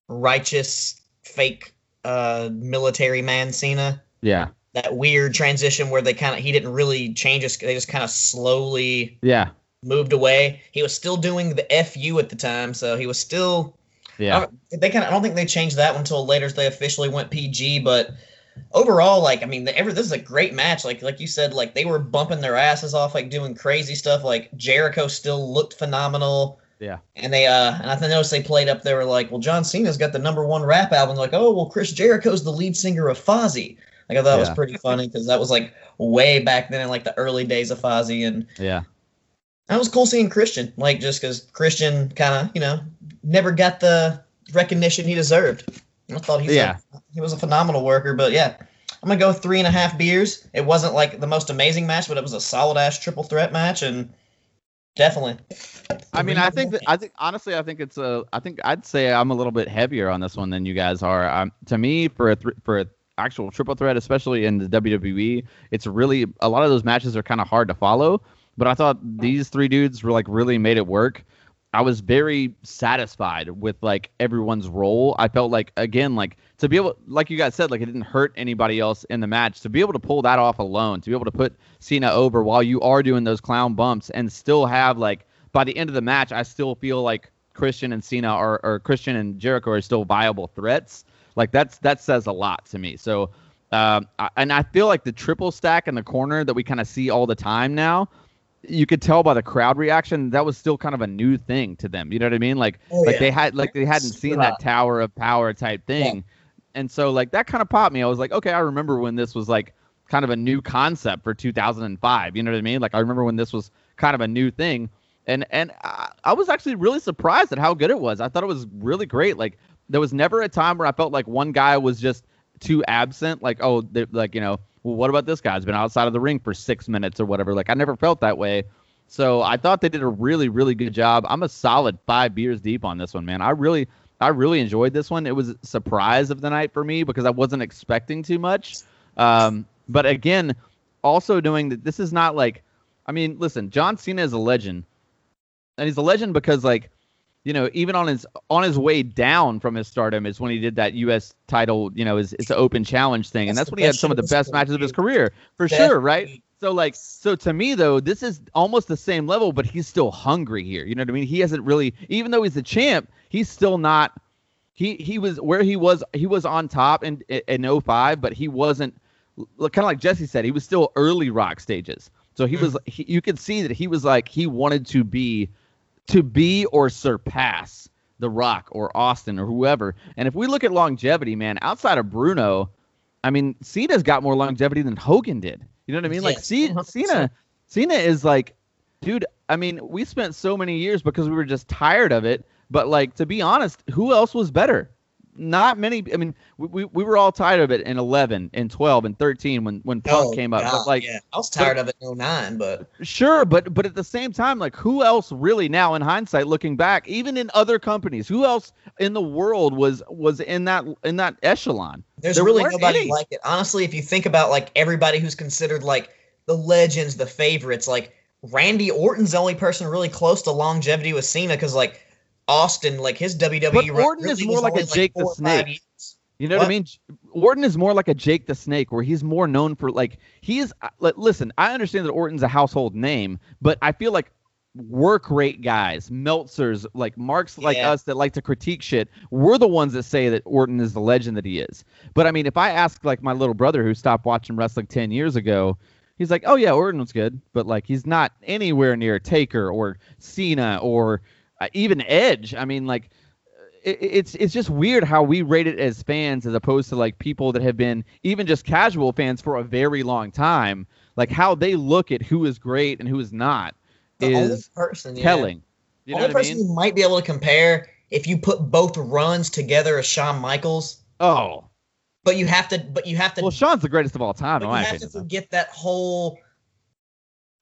righteous fake uh military man Cena. Yeah, That weird transition where they kind of he didn't really change us, they just kind of slowly yeah, moved away. He was still doing the FU at the time, so he was still. Yeah. they kind of. I don't think they changed that until later. as They officially went PG, but overall, like I mean, the, ever this is a great match. Like like you said, like they were bumping their asses off, like doing crazy stuff. Like Jericho still looked phenomenal. Yeah. And they uh and I noticed they played up. They were like, "Well, John Cena's got the number one rap album." Like, "Oh, well, Chris Jericho's the lead singer of Fozzy." Like I thought that was pretty funny because that was like way back then in like the early days of Fozzy, and Yeah. that was cool seeing Christian. Like just because Christian kind of you know never got the recognition he deserved. I thought he's Yeah. a, he was a phenomenal worker, but yeah. I'm gonna go three and a half beers. It wasn't like the most amazing match, but it was a solid ass triple threat match, and definitely. I mean, I think that I think honestly, I think it's a. I think I'd say I'm a little bit heavier on this one than you guys are. Um, to me, for a th- for a actual triple threat, especially in the WWE, it's really a lot of those matches are kind of hard to follow. But I thought these three dudes were like really made it work. I was very satisfied with like everyone's role. I felt like again, like to be able, like you guys said, like it didn't hurt anybody else in the match. To be able to pull that off alone, to be able to put Cena over while you are doing those clown bumps and still have like by the end of the match, I still feel like Christian and Cena are or Christian and Jericho are still viable threats. Like that's that says a lot to me. So, um, I, and I feel like the triple stack in the corner that we kind of see all the time now. You could tell by the crowd reaction that was still kind of a new thing to them. You know what I mean? Like, Oh, like yeah. they had like they hadn't seen that Tower of Power type thing, and so like that kind of popped me. I was like, okay, I remember when this was like kind of a new concept for 2005. You know what I mean? Like I remember when this was kind of a new thing, and and I, I was actually really surprised at how good it was. I thought it was really great. Like there was never a time where I felt like one guy was just too absent. Like oh, like you know, well, what about this guy? He's been outside of the ring for six minutes or whatever? Like I never felt that way. So I thought they did a really, really good job. I'm a solid five beers deep on this one, man. I really, I really enjoyed this one. It was a surprise of the night for me because I wasn't expecting too much. Um, but again, also doing that, this is not like, I mean, listen, John Cena is a legend, and he's a legend because like, you know, even on his on his way down from his stardom is when he did that U.S. title, you know, his it's an open challenge thing, and That's that's when he had some of the shit of his best matches of his career. career for Definitely. sure, right? So like, so to me though, this is almost the same level, but he's still hungry here. You know what I mean? He hasn't really, even though he's the champ, he's still not. He he was where he was. He was on top in in 05, but he wasn't. Kind of like Jesse said, he was still early rock stages. So he was. Mm. He, you could see that he was like he wanted to be, to be or surpass the Rock or Austin or whoever. And if we look at longevity, man, outside of Bruno, I mean, Cena's got more longevity than Hogan did. You know what I mean? Like, Yes, C- Cena, Cena is like, dude. I mean, we spent so many years because we were just tired of it. But like, to be honest, who else was better? Not many. I mean, we, we, we were all tired of it in 11, and 12, and 13 when when Punk Oh, came up. God, but like, yeah. I was tired of it in 09, but Sure, but but at the same time, like who else really now in hindsight, looking back, even in other companies, who else in the world was was in that in that echelon? there's There really nobody any. like it. Honestly, if you think about like everybody who's considered like the legends, the favorites, like Randy Orton's the only person really close to longevity with Cena because like Austin, like his WWE But Orton is more like a Jake the or five Snake. You know what, I mean? Orton is more like a Jake the Snake, where he's more known for like he is. uh, li- Listen, I understand that Orton's a household name, but I feel like work rate guys, Meltzers, like marks like Yeah. us that like to critique shit, we're the ones that say that Orton is the legend that he is. But I mean, if I ask like my little brother who stopped watching wrestling ten years ago, he's like, "Oh yeah, Orton was good," but like he's not anywhere near Taker or Cena or Uh, even Edge. I mean, like uh, it, it's it's just weird how we rate it as fans as opposed to like people that have been even just casual fans for a very long time. Like how they look at who is great and who is not The only is person yeah. telling. You know only what I person mean? you might be able to compare if you put both runs together as Shawn Michaels, Oh, but you have to, but you have to well, Shawn's the greatest of all time, But you have opinion. to forget that whole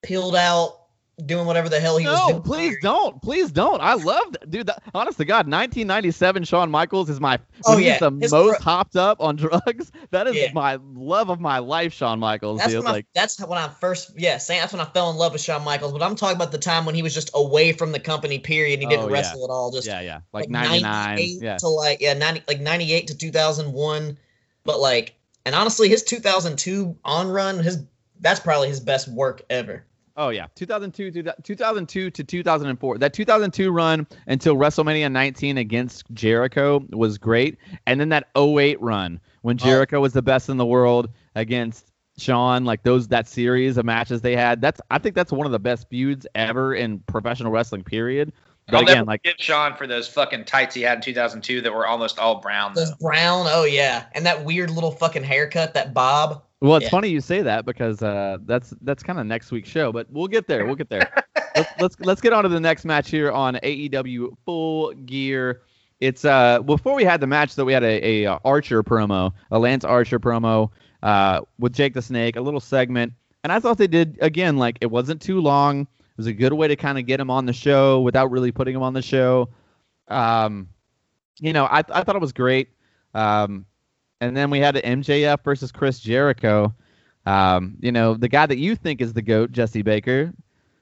peeled out, doing whatever the hell he was No, doing. please don't. Please don't. I love that. Dude, that, honest to God, 1997 Shawn Michaels is my Oh, yeah. the His most pro- hopped up on drugs. That is Yeah. my love of my life, Shawn Michaels, That's dude. when, Like I, that's when I first, yeah, that's when I fell in love with Shawn Michaels. But I'm talking about the time when he was just away from the company. Period. He didn't Oh, yeah. wrestle at all. Just yeah, yeah. Like, like 99. 98 Yeah. to like yeah, 90 like 98 to 2001. But like, and honestly, his 2002 on run, his that's probably his best work ever. Oh yeah, 2002, to 2002 to 2004. That 2002 run until WrestleMania 19 against Jericho was great, and then that 08 run when Oh. Jericho was the best in the world against Shawn, like those that series of matches they had. That's I think that's one of the best feuds ever in professional wrestling. Period. But I'll again, never like forgive Shawn for those fucking tights he had in 2002 that were almost all brown. Those Though. brown, oh yeah, and that weird little fucking haircut, that bob. Well, it's Yeah. funny you say that because uh, that's that's kind of next week's show, but we'll get there. We'll get there. let's, let's let's get on to the next match here on AEW Full Gear. It's uh before we had the match that we had a, a uh, Archer promo, a Lance Archer promo uh with Jake the Snake, a little segment, and I thought they did again like it wasn't too long. It was a good way to kind of get him on the show without really putting him on the show. Um, you know, I I thought it was great. Um, and then we had an MJF versus Chris Jericho. Um, you know, the guy that you think is the goat, Jesse Baker.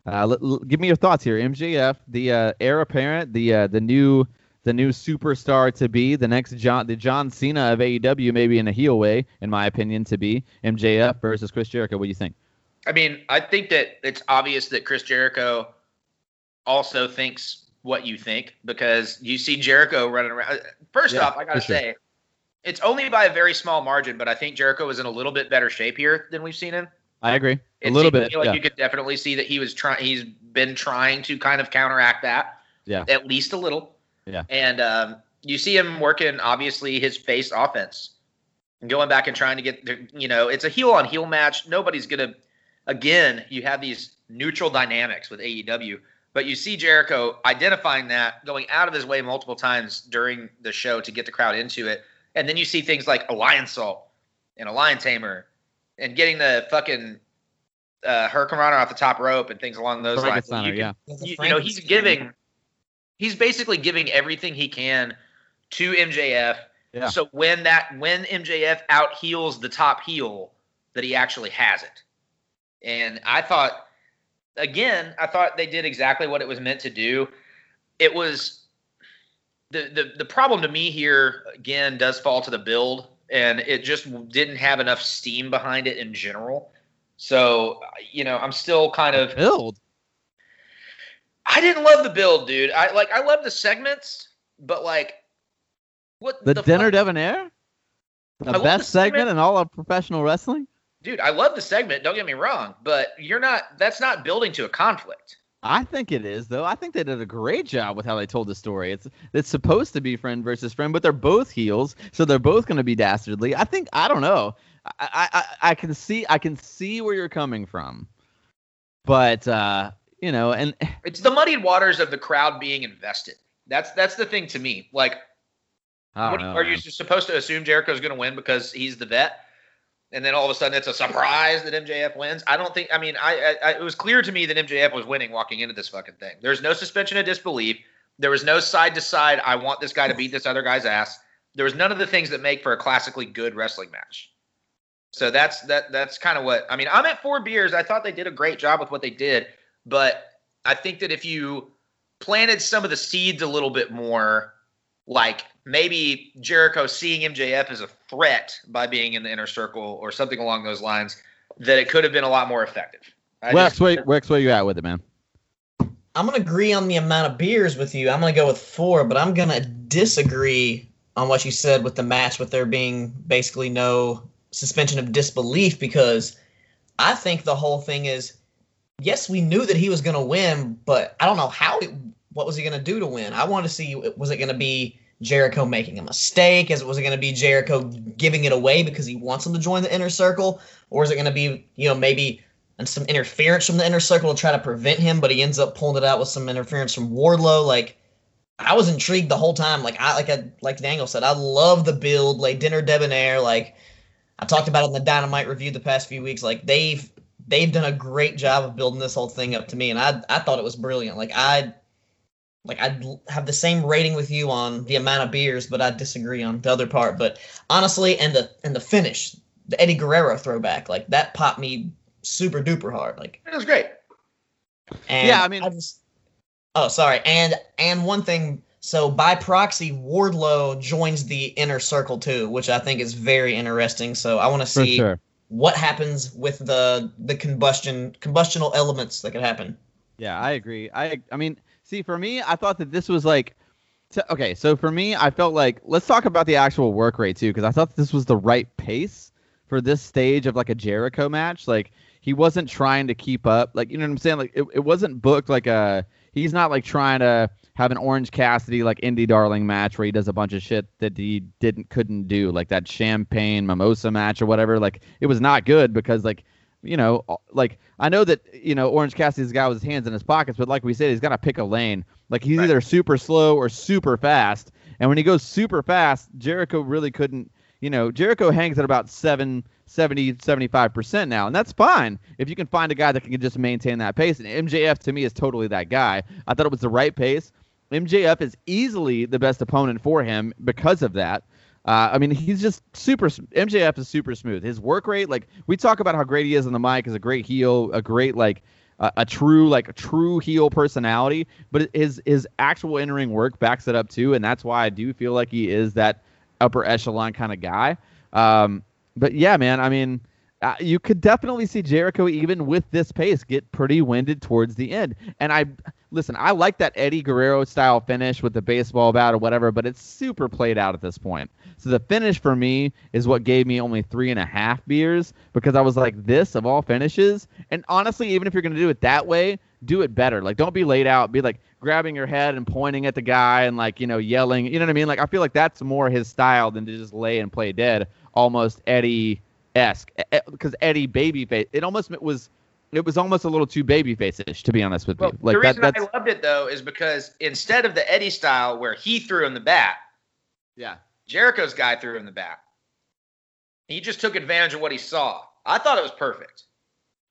Uh, l- l- give me your thoughts here. MJF, the uh, heir apparent, the uh, the new the new superstar to be, the next John the John Cena of AEW, maybe in a heel way, in my opinion, to be MJF versus Chris Jericho. What do you think? I mean, I think that it's obvious that Chris Jericho also thinks what you think because you see Jericho running around. First Yeah, off, I gotta sure. say, it's only by a very small margin, but I think Jericho is in a little bit better shape here than we've seen him. I agree. A It little bit. Like yeah. you could definitely see that he was trying. He's been trying to kind of counteract that. Yeah. At least a little. Yeah. And um, you see him working obviously his face offense, going back and trying to get. The, you know, it's a heel on heel match. Nobody's gonna. Again, you have these neutral dynamics with AEW, but you see Jericho identifying that, going out of his way multiple times during the show to get the crowd into it, and then you see things like a Lionsault and a lion tamer, and getting the fucking uh, Hurricanrana off the top rope and things along those lines. Frankensteiner, You can- yeah. you, you know, he's giving, he's basically giving everything he can to MJF. Yeah. So when that when MJF out heals the top heel, that he actually has it. And I thought, again, I thought they did exactly what it was meant to do. It was the the the problem to me here again does fall to the build, and it just didn't have enough steam behind it in general. So you know, I'm still kind of Build. I didn't love the build, dude. I like I love the segments, but like what The, dinner fuck? debonair. The I best the segment in all of professional wrestling. dude. I love the segment. Don't get me wrong, but you're not. That's not building to a conflict. I think it is though. I think they did a great job with how they told the story. It's it's supposed to be friend versus friend, but they're both heels, so they're both going to be dastardly. I think I don't know. I, I I can see I can see where you're coming from, but uh, you know, and It's the muddied waters of the crowd being invested. That's that's the thing to me. Like, I what, know. are you man. just supposed to assume Jericho's going to win because he's the vet? And then all of a sudden it's a surprise that MJF wins. I don't think. I mean, I, I, it was clear to me that MJF was winning walking into this fucking thing. There's no suspension of disbelief. There was no side to side. I want this guy to beat this other guy's ass. There was none of the things that make for a classically good wrestling match. So that's that. That's kind of what I mean. I'm at four beers. I thought they did a great job with what they did, but I think that if you planted some of the seeds a little bit more, like maybe Jericho seeing MJF as a threat by being in the inner circle or something along those lines, that it could have been a lot more effective. I Wex, just- where, Wex, where you at with it, man? I'm gonna agree on the amount of beers with you. I'm gonna go with four, but I'm gonna disagree on what you said with the match, with there being basically no suspension of disbelief, because I think the whole thing is, yes, we knew that he was gonna win, but I don't know how. He, what was he gonna do to win? I want to see. Was it gonna be Jericho making a mistake? Is was it gonna be Jericho giving it away because he wants him to join the inner circle, or is it gonna be you know maybe and some interference from the inner circle to try to prevent him, but he ends up pulling it out with some interference from Wardlow. Like I was intrigued the whole time. Like I like I like Daniel said, I love the build, like dinner debonair. Like I talked about it in the Dynamite review the past few weeks. Like they've they've done a great job of building this whole thing up to me, and I I thought it was brilliant. Like I like I'd have the same rating with you on the amount of beers, but I disagree on the other part. But honestly, and the and the finish, the Eddie Guerrero throwback, like that popped me super duper hard. Like it was great. and Yeah, I mean- I just, oh, sorry. And and one thing, so by proxy, Wardlow joins the inner circle too, which I think is very interesting. So I want to see sure. what happens with the the combustion combustional elements that could happen. Yeah, I agree. I I mean, see, for me, I thought that this was like, okay, so for me, I felt like let's talk about the actual work rate too, because I thought this was the right pace for this stage of like a Jericho match. Like he wasn't trying to keep up, like you know what I'm saying. Like it, it wasn't booked like a he's not like trying to have an Orange Cassidy like indie darling match where he does a bunch of shit that he didn't couldn't do, like that champagne mimosa match or whatever. Like it was not good because like you know, like I know that you know Orange Cassidy's guy with his hands in his pockets, but like we said, he's got to pick a lane. Like he's Right. either super slow or super fast, and when he goes super fast, Jericho really couldn't. You know, Jericho hangs at about 7, 70, 75% now, and that's fine if you can find a guy that can just maintain that pace. And MJF to me is totally that guy. I thought it was the right pace. MJF is easily the best opponent for him because of that. Uh, I mean, he's just super. MJF is super smooth. His work rate, like we talk about how great he is on the mic, is a great heel, a great like a, a true like a true heel personality. But his his actual in ring work backs it up too, and that's why I do feel like he is that upper echelon kind of guy. Um, but yeah, man, I mean, uh, you could definitely see Jericho even with this pace get pretty winded towards the end. And I listen, I like that Eddie Guerrero style finish with the baseball bat or whatever, but it's super played out at this point. So the finish for me is what gave me only three and a half beers because I was like, this of all finishes. And honestly, even if you're gonna do it that way, do it better. Like, don't be laid out. Be like grabbing your head and pointing at the guy and like you know yelling. You know what I mean? Like, I feel like that's more his style than to just lay and play dead, almost Eddie esque. Because Eddie babyface, it almost was. It was almost a little too babyface-ish, to be honest with Well, you. Like the that, reason that's I loved it though is because instead of the Eddie style where he threw him the bat, yeah. Jericho's guy threw him the bat. He just took advantage of what he saw. I thought it was perfect.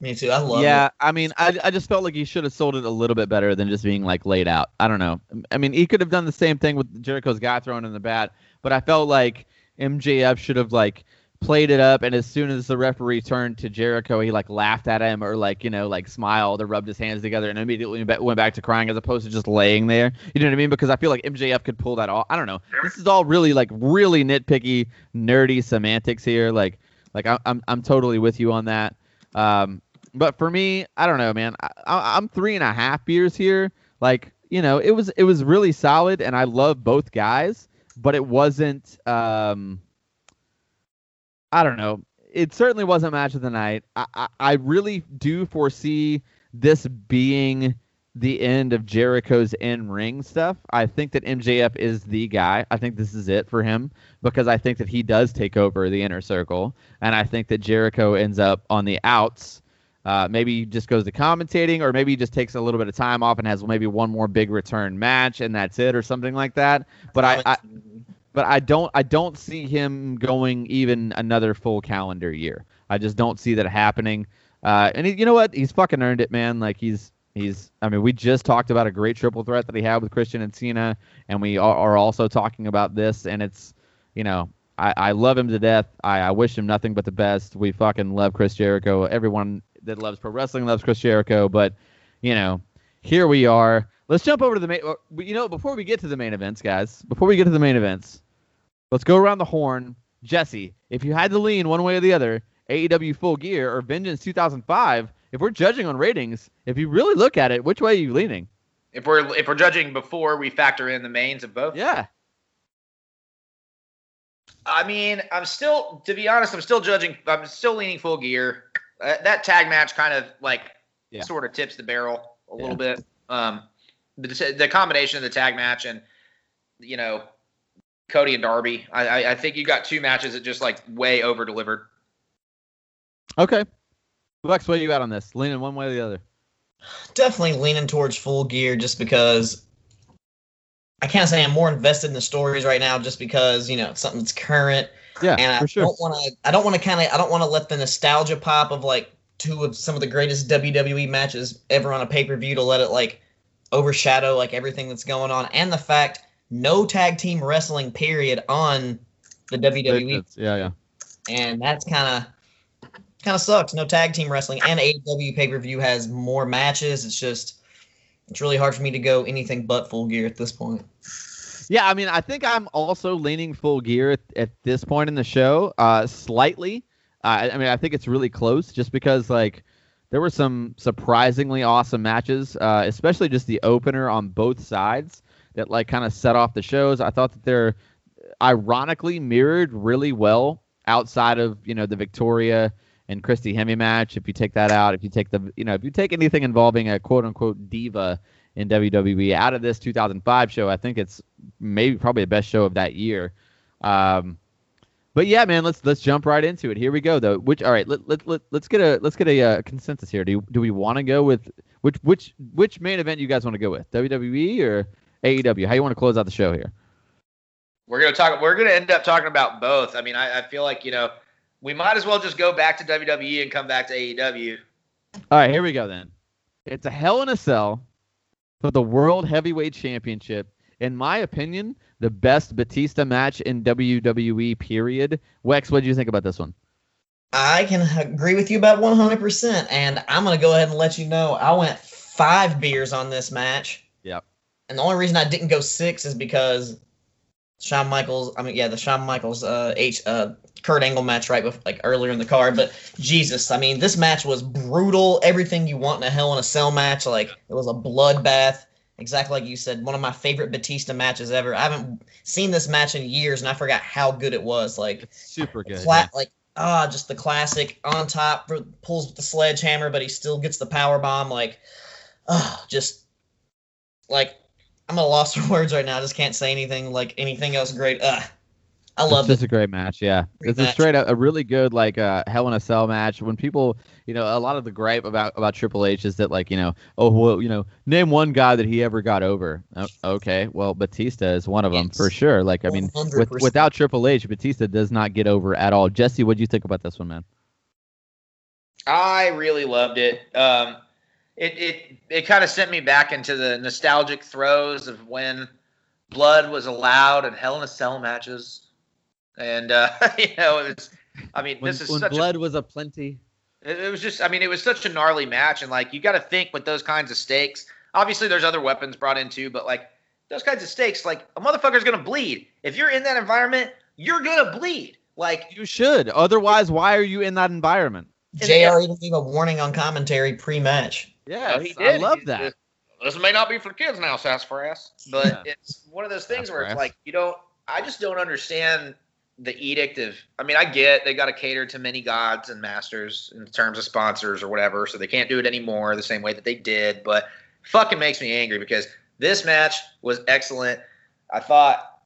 Me too. I love it. yeah, it. I mean, I, I just felt like he should have sold it a little bit better than just being like laid out. I don't know. I mean, he could have done the same thing with Jericho's guy throwing in the bat, but I felt like MJF should have like played it up, and as soon as the referee turned to Jericho, he like laughed at him or like you know like smiled or rubbed his hands together and immediately went back- to crying as opposed to just laying there. You know what I mean? Because I feel like MJF could pull that off. I don't know. This is all really like really nitpicky, nerdy semantics here. Like like I'm I'm totally with you on that. Um, but for me, I don't know, man. I, I'm three and a half beers here. Like, you know, it was it was really solid, and I love both guys, but it wasn't. Um, I don't know. It certainly wasn't match of the night. I, I, I really do foresee this being the end of Jericho's in ring stuff. I think that MJF is the guy. I think this is it for him because I think that he does take over the inner circle, and I think that Jericho ends up on the outs. Uh, maybe he just goes to commentating, or maybe he just takes a little bit of time off and has maybe one more big return match, and that's it, or something like that. But I but I don't I don't see him going even another full calendar year. I just don't see that happening. Uh, and he, you know what? He's fucking earned it, man. Like he's he's. I mean, we just talked about a great triple threat that he had with Christian and Cena, and we are, are also talking about this. And it's, you know, I, I love him to death. I, I wish him nothing but the best. We fucking love Chris Jericho. Everyone that loves pro wrestling loves Chris Jericho. But you know, here we are. Let's jump over to the main. uh, You know, before we get to the main events, guys. Before we get to the main events, let's go around the horn. Jesse, if you had to lean one way or the other, AEW Full Gear or Vengeance 2005, if we're judging on ratings, if you really look at it, which way are you leaning? If we're if we're judging before we factor in the mains of both, Yeah. I mean, I'm still, to be honest, I'm still judging. I'm still leaning full gear. Uh, that tag match kind of like Yeah. sort of tips the barrel a Yeah. little bit. Um, the, the combination of the tag match and you know Cody and Darby, I, I, I think you got two matches that just like way over delivered. Okay. Lex, what where you at on this? Leaning one way or the other? definitely leaning towards full gear just because I can't say I'm more invested in the stories right now just because, you know, it's something that's current. Yeah, and I for sure. don't want to I don't want to kind of I don't want to let the nostalgia pop of like two of some of the greatest WWE matches ever on a pay-per-view to let it like overshadow like everything that's going on and the fact no tag team wrestling period on the WWE Yeah, yeah. and that's kind of kind of sucks. No tag team wrestling, and AEW pay per view has more matches. It's just it's really hard for me to go anything but full gear at this point. Yeah, I mean, I think I'm also leaning full gear at, at this point in the show, uh, slightly. Uh, I mean, I think it's really close, just because like there were some surprisingly awesome matches, uh, especially just the opener on both sides that like kind of set off the shows. I thought that they're ironically mirrored really well outside of you know the Victoria and Christy Hemme match. If you take that out, if you take the you know if you take anything involving a quote unquote diva in WWE. Out of this 2005 show, I think it's maybe probably the best show of that year. Um, but yeah, man, let's let's jump right into it. Here we go, though. Which all right, let let, let let's get a let's get a uh, consensus here. Do you, do we want to go with which which which main event you guys want to go with? WWE or AEW? How you want to close out the show here? We're gonna talk. We're gonna end up talking about both. I mean, I, I feel like you know we might as well just go back to WWE and come back to AEW. All right, here we go then. It's a Hell in a Cell for the World Heavyweight Championship. In my opinion, the best Batista match in WWE. Period. Wex, what do you think about this one? I can agree with you about 100%. And I'm going to go ahead and let you know I went five beers on this match. And the only reason I didn't go six is because Shawn Michaels, I mean, yeah, the Shawn Michaels uh, H, uh, Kurt Angle match right before, like earlier in the card. But Jesus, I mean, this match was brutal. Everything you want in a Hell in a Cell match. Like, it was a bloodbath. Exactly like you said, one of my favorite Batista matches ever. I haven't seen this match in years, and I forgot how good it was. Like, It's super good. Cla- like ah, just the classic on top pulls with the sledgehammer, but he still gets the power bomb. Like, ah, just like I'm at a loss for words right now. I just can't say anything like anything else great. Uh, I It's love just it. a great match, yeah. Great it's a straight up a really good like uh, Hell in a Cell match. When people, you know, a lot of the gripe about about Triple H is that like you know, oh well, you know, name one guy that he ever got over. Oh, okay, well Batista is one of them for sure. Like I mean, with, without Triple H, Batista does not get over at all. Jesse, what do you think about this one, man? I really loved it. Um, it it it kind of sent me back into the nostalgic throes of when blood was allowed in Hell in a Cell matches, and uh, you know, it was. I mean, When, this is when such blood was a plenty. It, it was just. I mean, it was such a gnarly match, and like you got to think with those kinds of stakes. Obviously, there's other weapons brought in too, but like those kinds of stakes, like a motherfucker's gonna bleed. If you're in that environment, you're gonna bleed. Like You should. Otherwise, why are you in that environment? Jr. even gave a warning on commentary pre-match. Yeah, he I love that. This may not be for kids now, sassafras. But Yeah. it's one of those things where it's like you don't. I just don't understand the edict of. I mean, I get they got to cater to many gods and masters in terms of sponsors or whatever, so they can't do it anymore the same way that they did. But fucking makes me angry because this match was excellent. I thought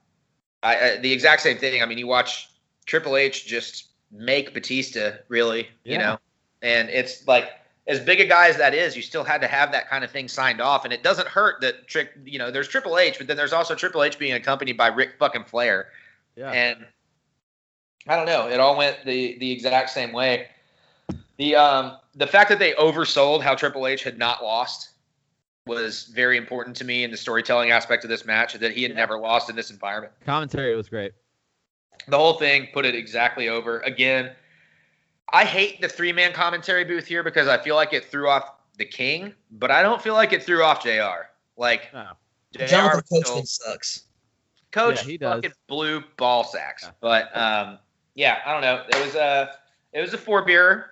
I, I the exact same thing. I mean, you watch Triple H just make Batista really, you know, and it's like as big a guy as that is, you still had to have that kind of thing signed off, and it doesn't hurt that trick. You know, there's Triple H, but then there's also Triple H being accompanied by Ric fucking Flair, Yeah. and I don't know, it all went the the exact same way. The um the fact that they oversold how Triple H had not lost was very important to me in the storytelling aspect of this match. That he had Yeah. never lost in this environment Commentary was great. the whole thing put it exactly over. Again, I hate the three man commentary booth here because I feel like it threw off the king, but I don't feel like it threw off JR. Like Oh. JR Jonathan was still- Coachman sucks. coach Yeah, he does. fucking blew ball sacks. Yeah. But um yeah, I don't know. It was a it was a four beer.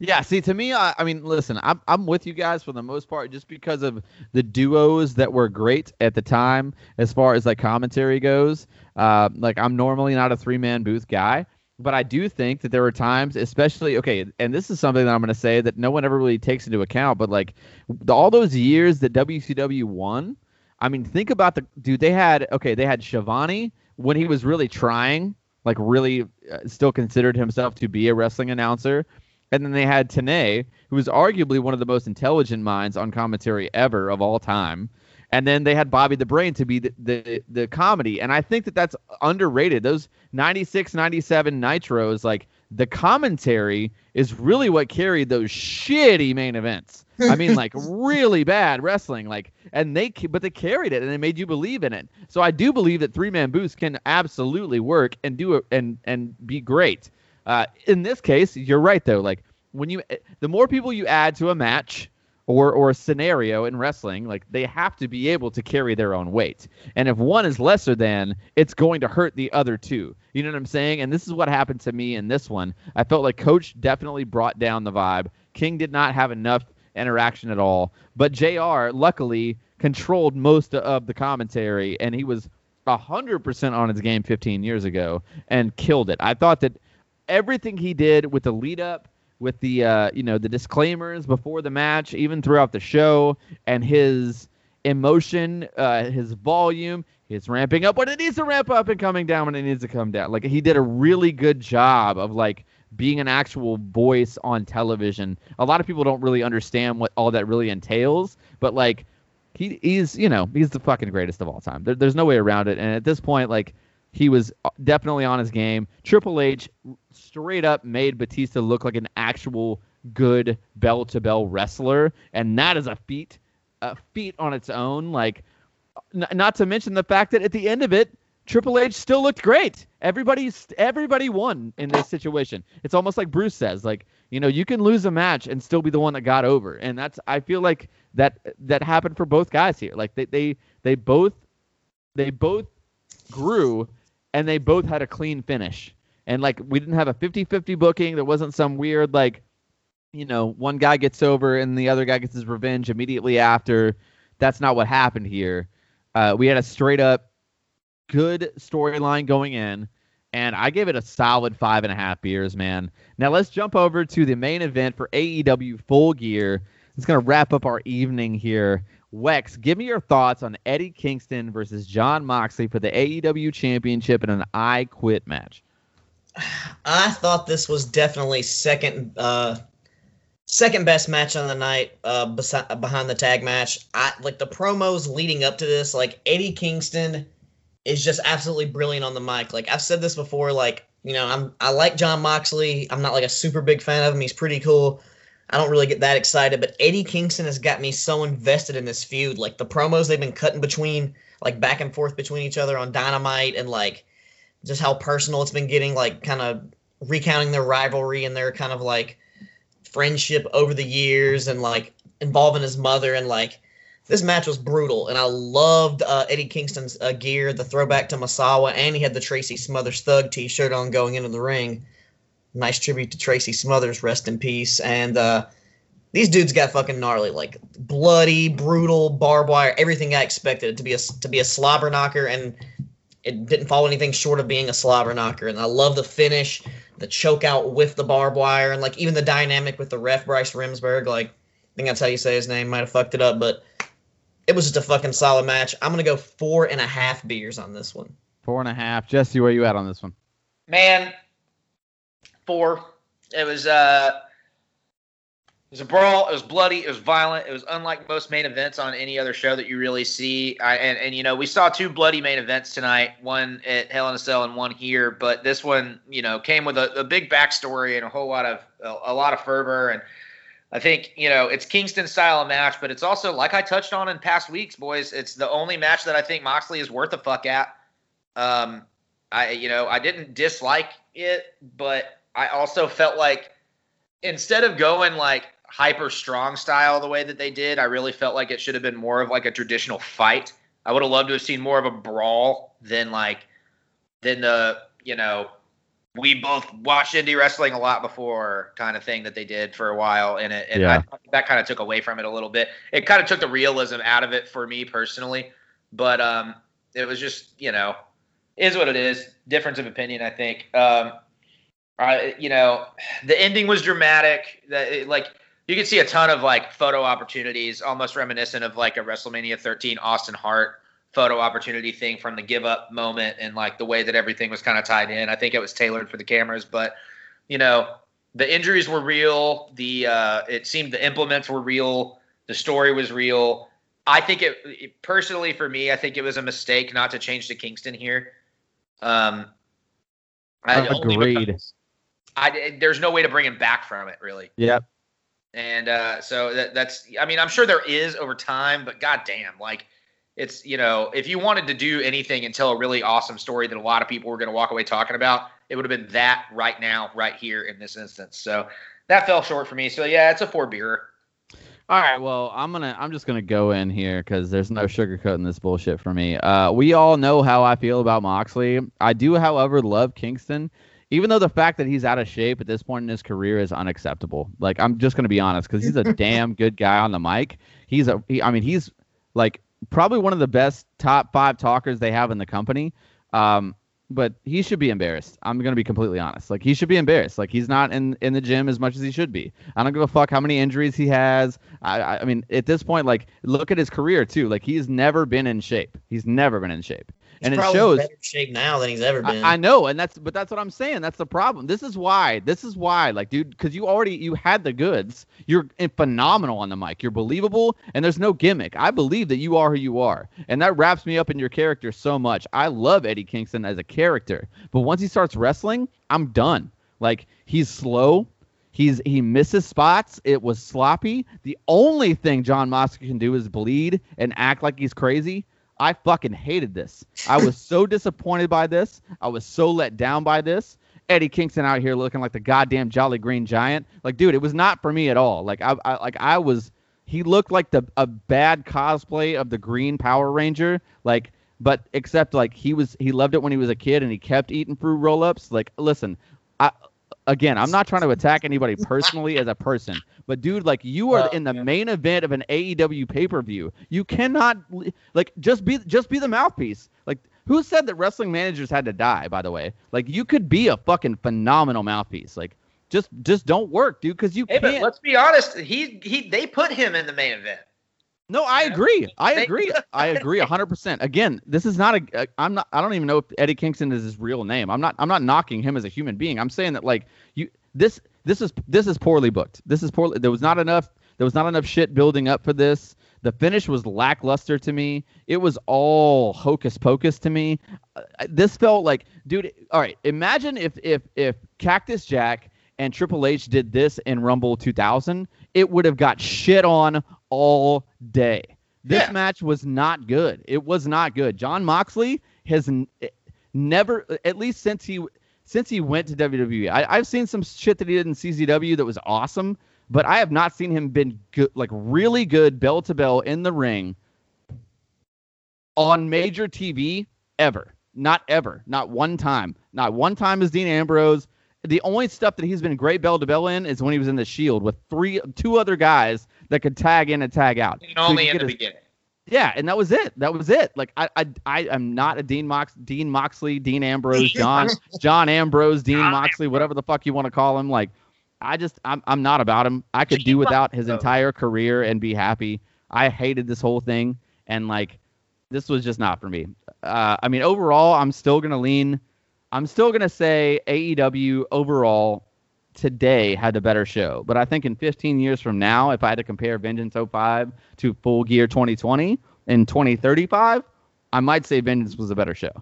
Yeah, see, to me, I, I mean, listen, I'm I'm with you guys for the most part, just because of the duos that were great at the time, as far as like commentary goes. Uh, like I'm normally not a three man booth guy, but I do think that there were times, especially okay, and this is something that I'm going to say that no one ever really takes into account, but like the, all those years that WCW won, I mean, think about the dude they had. Okay, they had Schiavone when he was really trying, like really uh, still considered himself to be a wrestling announcer. And then they had Tenay, who was arguably one of the most intelligent minds on commentary ever of all time. And then they had Bobby the Brain to be the, the, the comedy. And I think that that's underrated. Those 96, 97 Nitros, like the commentary is really what carried those shitty main events. I mean, like really bad wrestling. Like, and they, but they carried it and they made you believe in it. So I do believe that three man booths can absolutely work and do it and, and be great. Uh, in this case, you're right though. Like when you, the more people you add to a match or or a scenario in wrestling, like they have to be able to carry their own weight. And if one is lesser than, it's going to hurt the other two. You know what I'm saying? And this is what happened to me in this one. I felt like Coach definitely brought down the vibe. King did not have enough interaction at all, but Jr. luckily controlled most of the commentary, and he was hundred percent on his game 15 years ago and killed it. I thought that everything he did with the lead up with the uh, you know the disclaimers before the match, even throughout the show, and his emotion, uh, his volume, his ramping up when it needs to ramp up and coming down when it needs to come down. Like he did a really good job of like being an actual voice on television. A lot of people don't really understand what all that really entails, but like he he's you know he's the fucking greatest of all time. There, there's no way around it. And at this point, like he was definitely on his game. Triple H straight up made Batista look like an actual good bell to bell wrestler, and that is a feat, a feat on its own. Like, n- not to mention the fact that at the end of it, Triple H still looked great. Everybody's everybody won in this situation. It's almost like Bruce says, like you know, you can lose a match and still be the one that got over, and that's I feel like that that happened for both guys here. Like they they they both they both grew and they both had a clean finish. And like we didn't have a 50-50 booking. There wasn't some weird like you know, one guy gets over and the other guy gets his revenge immediately after. That's not what happened here. Uh, we had a straight up good storyline going in, and I gave it a solid five and a half beers, man. Now let's jump over to the main event for AEW Full Gear. It's gonna wrap up our evening here. Wex, give me your thoughts on Eddie Kingston versus Jon Moxley for the AEW Championship in an I Quit match. I thought this was definitely second uh, second best match on the night uh, besi- behind the tag match. I like the promos leading up to this. Like Eddie Kingston is just absolutely brilliant on the mic. Like I've said this before. Like you know, I'm I like Jon Moxley. I'm not like a super big fan of him. He's pretty cool. I don't really get that excited, but Eddie Kingston has got me so invested in this feud. Like the promos they've been cutting between, like back and forth between each other on Dynamite, and like just how personal it's been getting, like kind of recounting their rivalry and their kind of like friendship over the years, and like involving his mother, and like this match was brutal, and I loved uh, Eddie Kingston's uh, gear, the throwback to Misawa, and he had the Tracy Smothers Thug T-shirt on going into the ring nice tribute to Tracy Smothers, rest in peace. And uh, these dudes got fucking gnarly, like bloody, brutal, barbed wire, everything I expected it to be a to be a slobber knocker, and it didn't fall anything short of being a slobber knocker. And I love the finish, the choke out with the barbed wire, and like even the dynamic with the ref Bryce Remsburg. Like I think that's how you say his name. Might have fucked it up, but it was just a fucking solid match. I'm gonna go four and a half beers on this one. Four and a half. Jesse, where you at on this one? Man, four. It was uh it was a brawl. It was bloody. It was violent. It was unlike most main events on any other show that you really see. I, and and you know we saw two bloody main events tonight, one at Hell in a Cell and one here. But this one, you know, came with a, a big backstory and a whole lot of a, a lot of fervor. And I think you know it's Kingston style of match, but it's also like I touched on in past weeks, boys. It's the only match that I think Moxley is worth a fuck at. Um, I you know I didn't dislike it, but I also felt like instead of going like hyper strong style the way that they did, I really felt like it should have been more of like a traditional fight. I would have loved to have seen more of a brawl than like than the you know we both watched indie wrestling a lot before kind of thing that they did for a while and it and Yeah. I, that kind of took away from it a little bit. It kind of took the realism out of it for me personally, but um it was just you know is what it is. Difference of opinion, I think. Um, You know, the ending was dramatic. That like you could see a ton of like photo opportunities, almost reminiscent of like a WrestleMania 13 Austin Hart photo opportunity thing from the give up moment and like the way that everything was kind of tied in. I think it was tailored for the cameras, but you know, the injuries were real. The uh, it seemed the implements were real. The story was real. I think it, it personally for me, I think it was a mistake not to change to Kingston here. Um, I, Agreed. because I, there's no way to bring him back from it, really. Yep. And uh, so that, that's, I mean, I'm sure there is over time, but goddamn, like it's, you know, if you wanted to do anything and tell a really awesome story that a lot of people were going to walk away talking about, it would have been that right now, right here in this instance. So that fell short for me. So yeah, it's a four beer. All right, well, I'm gonna I'm just gonna go in here because there's no sugarcoating this bullshit for me. Uh, we all know how I feel about Moxley. I do, however, love Kingston, even though the fact that he's out of shape at this point in his career is unacceptable. Like I'm just gonna be honest because he's a damn good guy on the mic. He's a he, I mean he's like probably one of the best top five talkers they have in the company. Um, but he should be embarrassed. I'm gonna be completely honest. Like he should be embarrassed. Like he's not in in the gym as much as he should be. I don't give a fuck how many injuries he has. I I, I mean at this point, like look at his career too. Like he's never been in shape. He's never been in shape. And it shows in better shape now than he's ever been. I, I know, and that's but that's what I'm saying. That's the problem. This is why. This is why, like, dude, because you already you had the goods. You're phenomenal on the mic. You're believable, and there's no gimmick. I believe that you are who you are, and that wraps me up in your character so much. I love Eddie Kingston as a character, but once he starts wrestling, I'm done. Like he's slow. He's he misses spots. It was sloppy. The only thing Jon Moxley can do is bleed and act like he's crazy. I fucking hated this. I was so disappointed by this. I was so let down by this. Eddie Kingston out here looking like the goddamn Jolly Green Giant. Like, dude, it was not for me at all. Like, I, I like I was. He looked like the a bad cosplay of the Green Power Ranger. Like, but except like he was he loved it when he was a kid and he kept eating fruit roll-ups. Like, listen, I again, I'm not trying to attack anybody personally as a person, but dude, like you are Well, in the yeah. main event of an AEW pay-per-view. You cannot like just be just be the mouthpiece. Like who said that wrestling managers had to die, by the way? Like you could be a fucking phenomenal mouthpiece. Like just just don't work, dude, cuz you Hey, can't let's be honest. He he they put him in the main event. No, I agree. I agree. I agree 100%. Again, this is not a I'm not I don't even know if Eddie Kingston is his real name. I'm not I'm not knocking him as a human being. I'm saying that like you this this is this is poorly booked. This is poorly there was not enough there was not enough shit building up for this. The finish was lackluster to me. It was all hocus pocus to me. Uh, this felt like dude, all right, imagine if if if Cactus Jack and Triple H did this in Rumble 2000, it would have got shit on all day. This Yeah. match was not good. It was not good. John Moxley has n- eh, never, at least since he since he went to WWE. I, I've seen some shit that he did in CZW that was awesome, but I have not seen him been good, like really good bell to bell in the ring on major TV ever. Not ever. Not one time. Not one time as Dean Ambrose. The only stuff that he's been great bell to bell in is when he was in the Shield with three, two other guys that could tag in and tag out. And only in the his- beginning. yeah, and that was it. That was it. Like I, I, I am not a Dean Mox, Dean Moxley, Dean Ambrose, John, John Ambrose, Dean John Moxley, whatever the fuck you want to call him. Like, I just, I'm, I'm not about him. I could do without his entire career and be happy. I hated this whole thing, and like, this was just not for me. Uh, I mean, overall, I'm still gonna lean. I'm still gonna say AEW overall today had a better show. But I think in 15 years from now, if I had to compare Vengeance 05 to Full Gear 2020 in 2035, I might say Vengeance was a better show.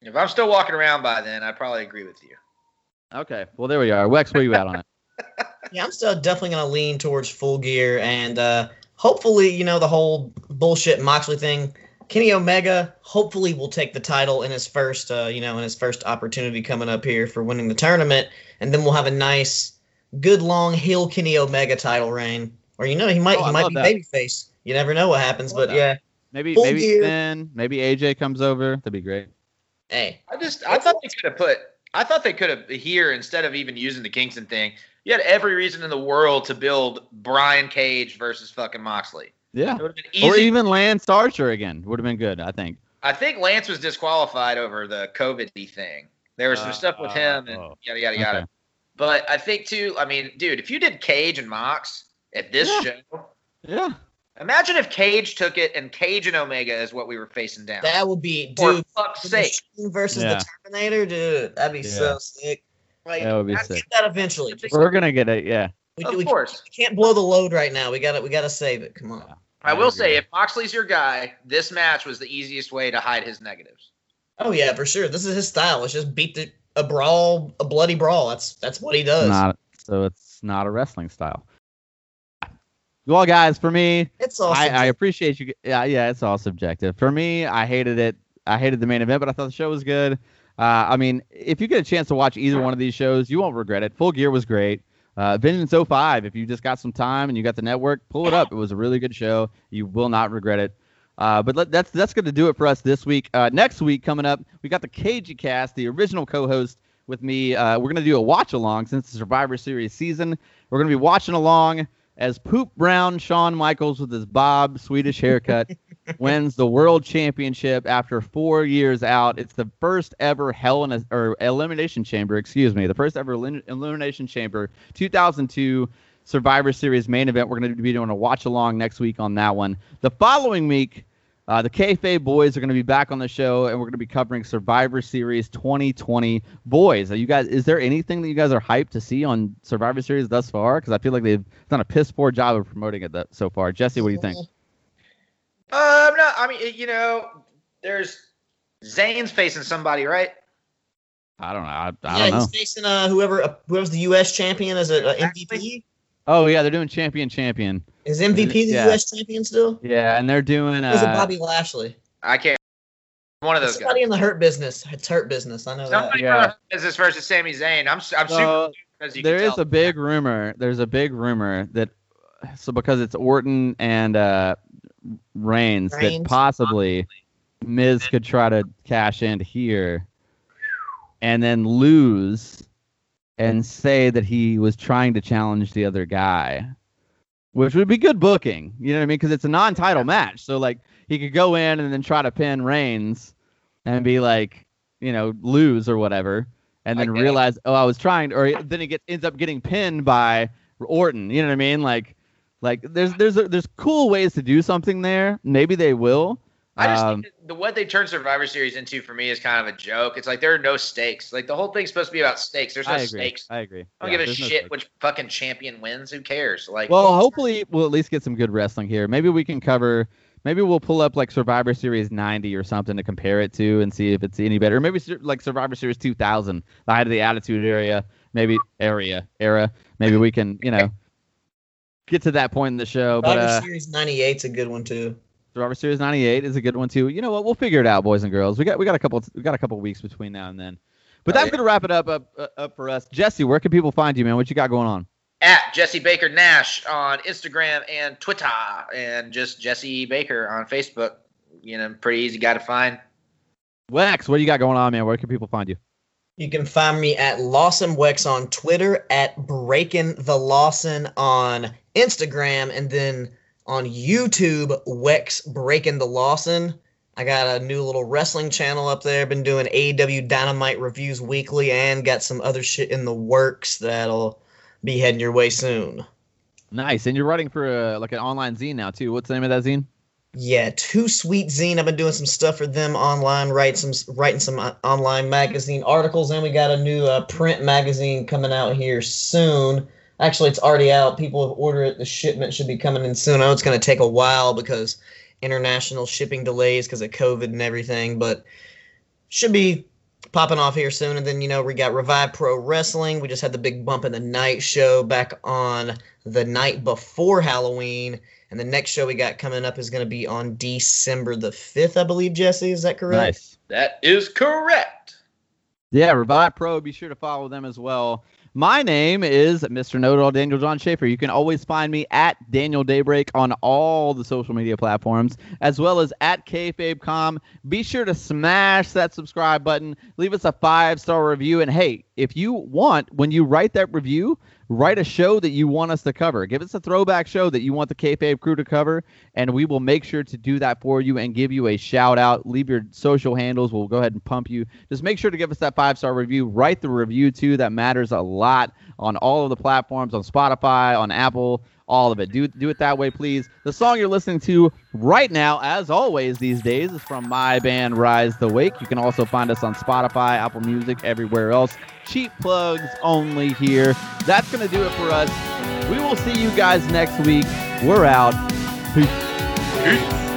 If I'm still walking around by then, I'd probably agree with you. Okay, well there we are. Wex, where you at on it? Yeah, I'm still definitely going to lean towards full gear and uh, hopefully, you know, the whole bullshit Moxley thing. Kenny Omega hopefully will take the title in his first, uh, you know, in his first opportunity coming up here for winning the tournament, and then we'll have a nice, good long heel Kenny Omega title reign. Or you know, he might Oh, I he might be that. babyface. You never know what happens, but that. yeah, Maybe Full maybe Gear. Finn, maybe AJ comes over. That'd be great. hey, I just I thought they could have put I thought they could have here instead of even using the Kingston thing. You had every reason in the world to build Brian Cage versus fucking Moxley. Yeah. It would have been easy. Or even Lance Archer again would have been good. I think. I think Lance was disqualified over the COVID thing. There was some Uh, stuff with uh, him and oh. yada yada yada. Okay. But I think too. I mean, dude, if you did Cage and Mox at this Yeah. show, Yeah. imagine if Cage took it and Cage and Omega is what we were facing down. that would be For dude. fuck's the sake. Machine versus Yeah. the Terminator, dude. That'd be so sick. Like, That would be I'd sick. get that eventually. Just- We're gonna get it. Yeah. We, Of we, course. we can't blow the load right now. We got to We got to save it. Come on. I will agree. say, if Moxley's your guy, this match was the easiest way to hide his negatives. Oh yeah, for sure. This is his style. Let's just beat the a brawl, a bloody brawl. That's that's what he does. Not so it's not a wrestling style. Well, guys, for me, it's all. I, I appreciate you. Yeah, yeah, it's all subjective. For me, I hated it. I hated the main event, but I thought the show was good. Uh, I mean, if you get a chance to watch either one of these shows, you won't regret it. Full Gear was great. Uh, Vengeance 05, if you just got some time and you got the network, pull it up. It was a really good show. You will not regret it. Uh, but let, that's that's going to do it for us this week. Uh, next week coming up, we got the Cagey Cast, the original co-host with me. Uh, we're going to do a watch along since the Survivor Series season. We're going to be watching along as Poop Brown Shawn Michaels with his Bob Swedish haircut wins the world championship after four years out. It's the first ever Hell in a or Elimination Chamber, excuse me, the first ever elim- Elimination Chamber, 2002 Survivor Series main event. We're going to be doing a watch along next week on that one. The following week, uh, the Kayfabe boys are going to be back on the show, and we're going to be covering Survivor Series 2020. Boys, are you guys? Is there anything that you guys are hyped to see on Survivor Series thus far? Because I feel like they've done a piss poor job of promoting it that, so far. Jesse, what do you think? Um, no, I mean, you know, there's Zayn's facing somebody, right? I don't know. I, I yeah, don't know. he's facing uh, whoever uh, whoever's the U.S. champion as a, a MVP. Oh yeah, they're doing champion champion. Is MVP the Yeah. U.S. champion still? Yeah, and they're doing. Or is it Uh, Bobby Lashley? I can't. One of those Somebody guys. in the hurt business. It's hurt business. I know that. Somebody Yeah. from the business versus Sami Zayn. I'm I'm super so as you there can is tell. a big rumor. There's a big rumor that so because it's Orton and uh, Reigns, that Reigns. possibly Miz could try to cash in here, and then lose, and say that he was trying to challenge the other guy, which would be good booking. You know what I mean? Because it's a non-title match, so like he could go in and then try to pin Reigns, and be like, you know, lose or whatever, and then it. realize, oh, I was trying, or then he gets ends up getting pinned by Orton. You know what I mean? Like, like there's there's there's cool ways to do something there. Maybe they will. I just Um, think the what they turned Survivor Series into for me is kind of a joke. It's like there are no stakes. Like the whole thing's supposed to be about stakes. There's no I agree. stakes. I agree. I don't Yeah, give a no shit which fucking champion wins. Who cares? Like, Well, hopefully we'll at least get some good wrestling here. Maybe we can cover. Maybe we'll pull up like Survivor Series 90 or something to compare it to and see if it's any better. Maybe like Survivor Series 2000, the height of the Attitude Area, maybe area era. Maybe we can, you know, get to that point in the show. But Survivor uh, Series '98's a good one too. Survivor Series 98 is a good one too. You know what? We'll figure it out, boys and girls. We got we got a couple we got a couple weeks between now and then. But Oh, that's yeah. gonna wrap it up up uh, up for us. Jesse, where can people find you, man? What you got going on? at Jesse Baker Nash on Instagram and Twitter, and just Jesse Baker on Facebook. You know, pretty easy guy to find. Wex, what do you got going on, man? Where can people find you? You can find me at Lawson Wex on Twitter, at Breaking the Lawson on Instagram, and then on YouTube, Wex Breaking the Lawson. I got a new little wrestling channel up there. Been doing AEW Dynamite reviews weekly, and got some other shit in the works that'll be heading your way soon. Nice. And you're writing for a, like an online zine now too. What's the name of that zine? Yeah, Too Sweet Zine. I've been doing some stuff for them online, write some writing some uh, online magazine articles, and we got a new uh, print magazine coming out here soon. Actually, it's already out. People have ordered it. The shipment should be coming in soon. I know it's going to take a while because international shipping delays because of COVID and everything, but should be popping off here soon. And then you know we got Revive Pro Wrestling. We just had the big bump in the night show back on the night before Halloween. And the next show we got coming up is going to be on December the 5th, I believe, Jesse. Is that correct? Nice. That is correct. Yeah, Revive Pro. Be sure to follow them as well. My name is Mr. Know-It-All Daniel John Schaefer. You can always find me at Daniel Daybreak on all the social media platforms, as well as at KFabeCom. Be sure to smash that subscribe button. Leave us a five-star review. And hey, if you want, when you write that review, write a show that you want us to cover. Give us a throwback show that you want the Kayfabe crew to cover, and we will make sure to do that for you and give you a shout out. Leave your social handles. We'll go ahead and pump you. Just make sure to give us that five star review. Write the review too. That matters a lot on all of the platforms, on Spotify, on Apple. All of it. Do do it that way, please. The song you're listening to right now, as always these days, is from my band Rise the Wake. You can also find us on Spotify, Apple Music, everywhere else. Cheap plugs only here. That's gonna do it for us. We will see you guys next week. We're out. Peace. Peace.